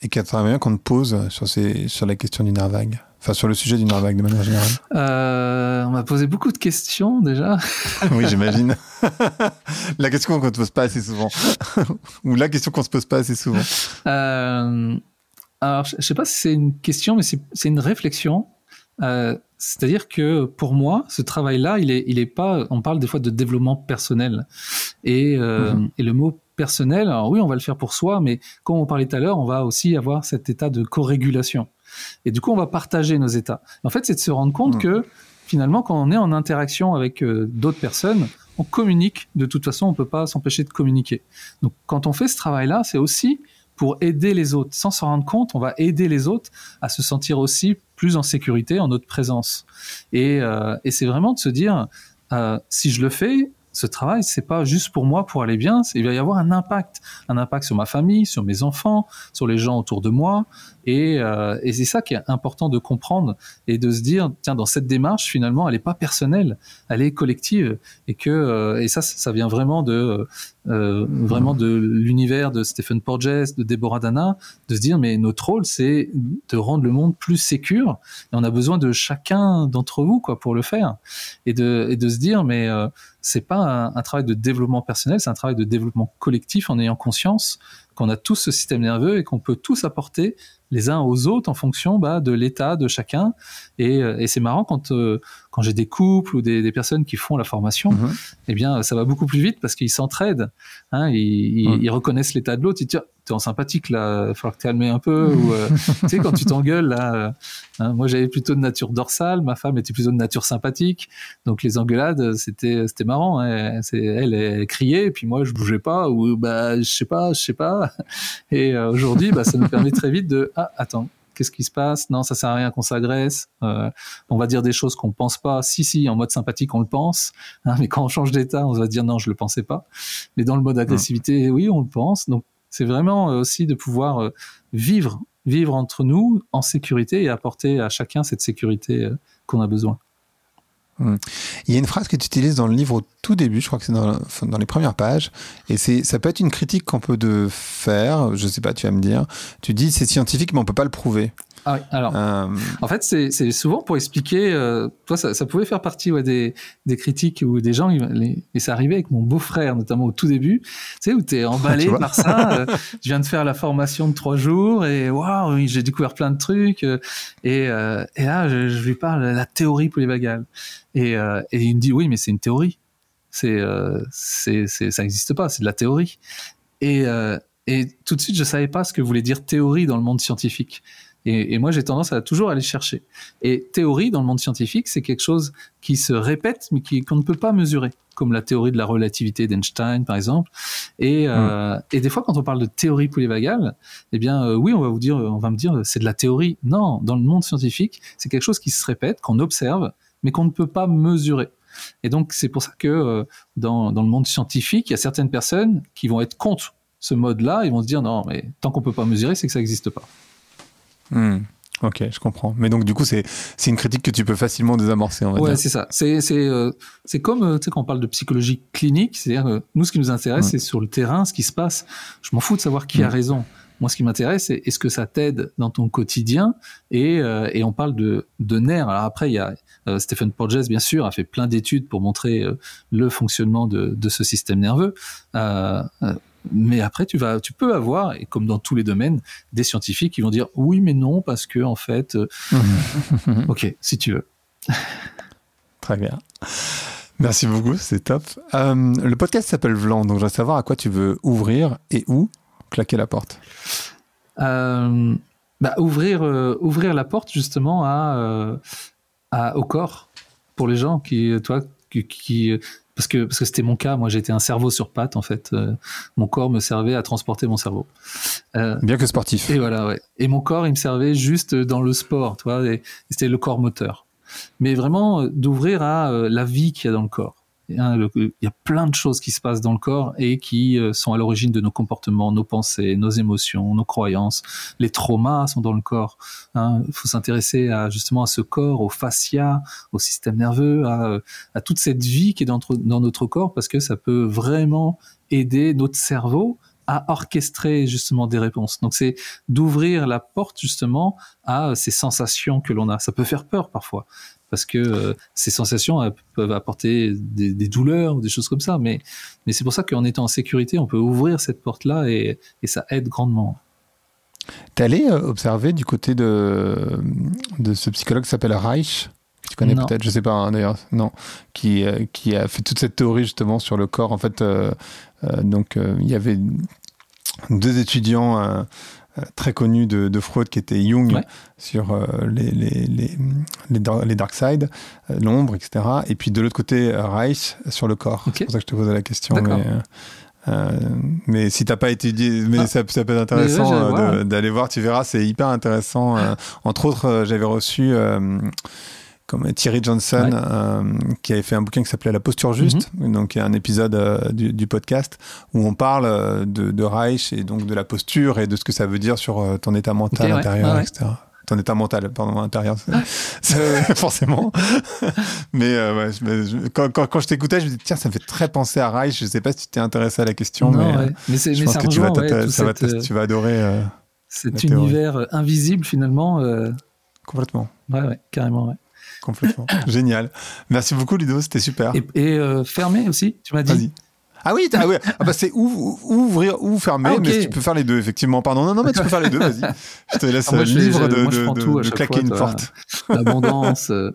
et qu'on ne pose sur, ces, sur la question du nerf vague Enfin, sur le sujet du nerf vague de manière générale euh, On m'a posé beaucoup de questions déjà. oui, j'imagine. la question qu'on ne pose pas assez souvent. Ou la question qu'on ne se pose pas assez souvent. Euh, alors, je ne sais pas si c'est une question, mais c'est une réflexion. Euh, C'est-à-dire que pour moi, ce travail-là, il est, il est pas. On parle des fois de développement personnel, et, mm-hmm. et le mot personnel, alors oui, on va le faire pour soi, mais comme on parlait tout à l'heure, on va aussi avoir cet état de co-régulation. Et du coup, on va partager nos états. En fait, c'est de se rendre compte mmh. que finalement, quand on est en interaction avec euh, d'autres personnes, on communique. De toute façon, on ne peut pas s'empêcher de communiquer. Donc, quand on fait ce travail-là, c'est aussi pour aider les autres. Sans s'en rendre compte, on va aider les autres à se sentir aussi plus en sécurité en notre présence. Et, euh, c'est vraiment de se dire, euh, si je le fais, ce travail, c'est pas juste pour moi pour aller bien, il va y avoir un impact, un impact sur ma famille, sur mes enfants, sur les gens autour de moi, euh, et, c'est ça qui est important de comprendre et de se dire, tiens, dans cette démarche, finalement, elle n'est pas personnelle, elle est collective, et que euh, et ça, ça vient vraiment de euh, vraiment de l'univers de Stephen Porges, de Deborah Dana, de se dire, mais notre rôle, c'est de rendre le monde plus sécure, et on a besoin de chacun d'entre vous, quoi, pour le faire, et de et de se dire, mais c'est pas un, travail de développement personnel, c'est un travail de développement collectif en ayant conscience qu'on a tous ce système nerveux et qu'on peut tous apporter les uns aux autres en fonction bah, de l'état de chacun. Et, euh, et c'est marrant quand, euh, quand j'ai des couples ou des, des, personnes qui font la formation, mm-hmm. eh bien, ça va beaucoup plus vite parce qu'ils s'entraident. Hein, ils, ils, reconnaissent l'état de l'autre. Ils disent, t'es en sympathique là, il va falloir que tu un peu. ou, euh, tu sais, quand tu t'engueules là, hein, moi j'avais plutôt de nature dorsale, ma femme était plutôt de nature sympathique. Donc les engueulades, c'était c'était marrant. Hein, c'est, elle, elle, criait et puis moi je bougeais pas ou bah je sais pas, je sais pas. Et aujourd'hui, bah, ça nous permet très vite de ah attends qu'est-ce qui se passe? Non, ça sert à rien qu'on s'agresse. Euh, on va dire des choses qu'on pense pas. Si, si, en mode sympathique, on le pense. Hein, mais quand on change d'état, on va dire non, je le pensais pas. Mais dans le mode agressivité, oui, on le pense. Donc, c'est vraiment euh, aussi de pouvoir euh, vivre, vivre entre nous en sécurité et apporter à chacun cette sécurité qu'on a besoin. Il y a une phrase que tu utilises dans le livre au tout début, je crois que c'est dans, dans, les premières pages, et c'est ça peut être une critique qu'on peut de faire, je sais pas, tu vas me dire. Tu dis c'est scientifique mais on peut pas le prouver. Ah oui, alors, euh, en fait, c'est souvent pour expliquer. Euh, toi, ça, ça, pouvait faire partie ouais, des, des, critiques ou des gens. Les, et ça arrivait avec mon beau-frère, notamment au tout début. Tu sais, où t'es emballé par ça. euh, je viens de faire la formation de trois jours et waouh, j'ai découvert plein de trucs. Euh, et, euh, et là, je, je, lui parle de la théorie polyvagale. Et, et il me dit oui, mais c'est une théorie. C'est, c'est, ça n'existe pas. C'est de la théorie. Et, et tout de suite, je savais pas ce que voulait dire théorie dans le monde scientifique. Et, moi, j'ai tendance à toujours aller chercher. Et théorie, dans le monde scientifique, c'est quelque chose qui se répète, mais qu'on ne peut pas mesurer, comme la théorie de la relativité d'Einstein, par exemple. Et, euh, mm. et, des fois, quand on parle de théorie polyvagale, eh bien, euh, oui, on va vous dire, on va me dire, c'est de la théorie. Non, dans le monde scientifique, c'est quelque chose qui se répète, qu'on observe, mais qu'on ne peut pas mesurer. Et donc, c'est pour ça que euh, dans, dans le monde scientifique, il y a certaines personnes qui vont être contre ce mode-là, ils vont se dire non, mais tant qu'on peut pas mesurer, c'est que ça n'existe pas. Hmm. Ok, je comprends. Mais donc, du coup, c'est une critique que tu peux facilement désamorcer, on va ouais, c'est ça. C'est euh, comme, euh, tu sais, quand on parle de psychologie clinique, c'est-à-dire, nous, ce qui nous intéresse, c'est sur le terrain, ce qui se passe. Je m'en fous de savoir qui a raison. Moi, ce qui m'intéresse, c'est est-ce que ça t'aide dans ton quotidien et, euh, et on parle de, de nerfs. Alors après, il y a Stephen Porges, bien sûr, a fait plein d'études pour montrer le fonctionnement de, de, ce système nerveux. Mais après, tu vas, tu peux avoir, et comme dans tous les domaines, des scientifiques qui vont dire oui, mais non, parce que en fait, euh, ok, si tu veux. Très bien. Merci beaucoup, c'est top. Euh, le podcast s'appelle Vlan, donc je veux savoir à quoi tu veux ouvrir et où claquer la porte. Euh, bah, ouvrir, ouvrir la porte justement à, à, au corps pour les gens qui, toi, qui, qui parce que parce que c'était mon cas. Moi, j'étais un cerveau sur pattes en fait. Euh, mon corps me servait à transporter mon cerveau. Euh, Bien que sportif. Et voilà, ouais. Et mon corps, il me servait juste dans le sport, tu vois. C'était le corps moteur. Mais vraiment euh, d'ouvrir à la vie qu'il y a dans le corps. Hein, il y a plein de choses qui se passent dans le corps et qui euh, sont à l'origine de nos comportements, nos pensées, nos émotions, nos croyances. Les traumas sont dans le corps. Il hein. faut s'intéresser justement à ce corps, au fascia, au système nerveux, à, à toute cette vie qui est dans, dans notre corps parce que ça peut vraiment aider notre cerveau à orchestrer justement des réponses. Donc c'est d'ouvrir la porte justement à ces sensations que l'on a. Ça peut faire peur parfois, parce que euh, ces sensations peuvent apporter des, douleurs ou des choses comme ça. Mais, mais c'est pour ça qu'en étant en sécurité, on peut ouvrir cette porte-là et, et, ça aide grandement. T'es allé euh, observer du côté de, de ce psychologue qui s'appelle Reich Tu connais peut-être, je sais pas hein, d'ailleurs, non, qui, qui a fait toute cette théorie justement sur le corps. En fait, donc il y avait deux étudiants très connus de, de, Freud qui étaient Jung sur les, les, les, les, dark side, l'ombre, etc. Et puis de l'autre côté, Reich sur le corps. C'est pour ça que je te posais la question. Mais, euh, mais si t'as pas étudié, mais ah. ça, ça, peut être intéressant euh, d'aller voir, tu verras, c'est hyper intéressant. Euh, entre autres, j'avais reçu comme Thierry Johnson, qui avait fait un bouquin qui s'appelait La posture juste, mm-hmm. donc il y a un épisode du, podcast où on parle de, de, Reich et donc de la posture et de ce que ça veut dire sur ton état mental intérieur, etc ton état mental, pardon, intérieur, forcément. mais, euh, quand, quand, je t'écoutais, je me disais, tiens, ça me fait très penser à Reich. Je sais pas si tu t'es intéressé à la question, mais, euh, mais, je pense que tu vas, tu vas adorer. Euh, cet univers invisible, finalement. Complètement. Ouais, ouais, carrément, ouais. Complètement. Génial. Merci beaucoup, Ludo, c'était super. Et, et fermé aussi, tu m'as dit ah oui, ah, ah bah c'est ouvrir ou fermer, ah, mais tu peux faire les deux, effectivement. Pardon, non, non, mais tu peux faire les deux, vas-y. Je te laisse ah, libre de, claquer une porte. L'abondance. Euh.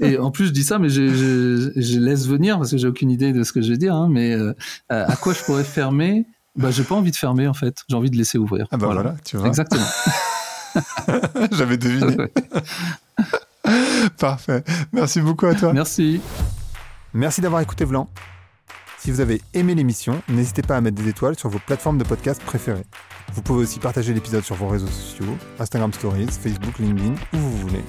et en plus, je dis ça, mais je, je, laisse venir parce que j'ai aucune idée de ce que je vais dire. Hein, mais euh, à quoi je pourrais fermer? Bah, j'ai pas envie de fermer en fait. J'ai envie de laisser ouvrir. Ah bah voilà, tu vois. Exactement. J'avais deviné. Parfait. Merci beaucoup à toi. Merci. Merci d'avoir écouté Vlan. Si vous avez aimé l'émission, n'hésitez pas à mettre des étoiles sur vos plateformes de podcast préférées. Vous pouvez aussi partager l'épisode sur vos réseaux sociaux, Instagram Stories, Facebook, LinkedIn, où vous voulez.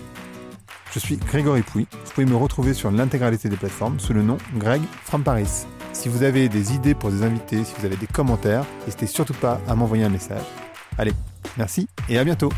Je suis Grégory Pouy. Vous pouvez me retrouver sur l'intégralité des plateformes sous le nom Greg from Paris. Si vous avez des idées pour des invités, si vous avez des commentaires, n'hésitez surtout pas à m'envoyer un message. Allez, merci et à bientôt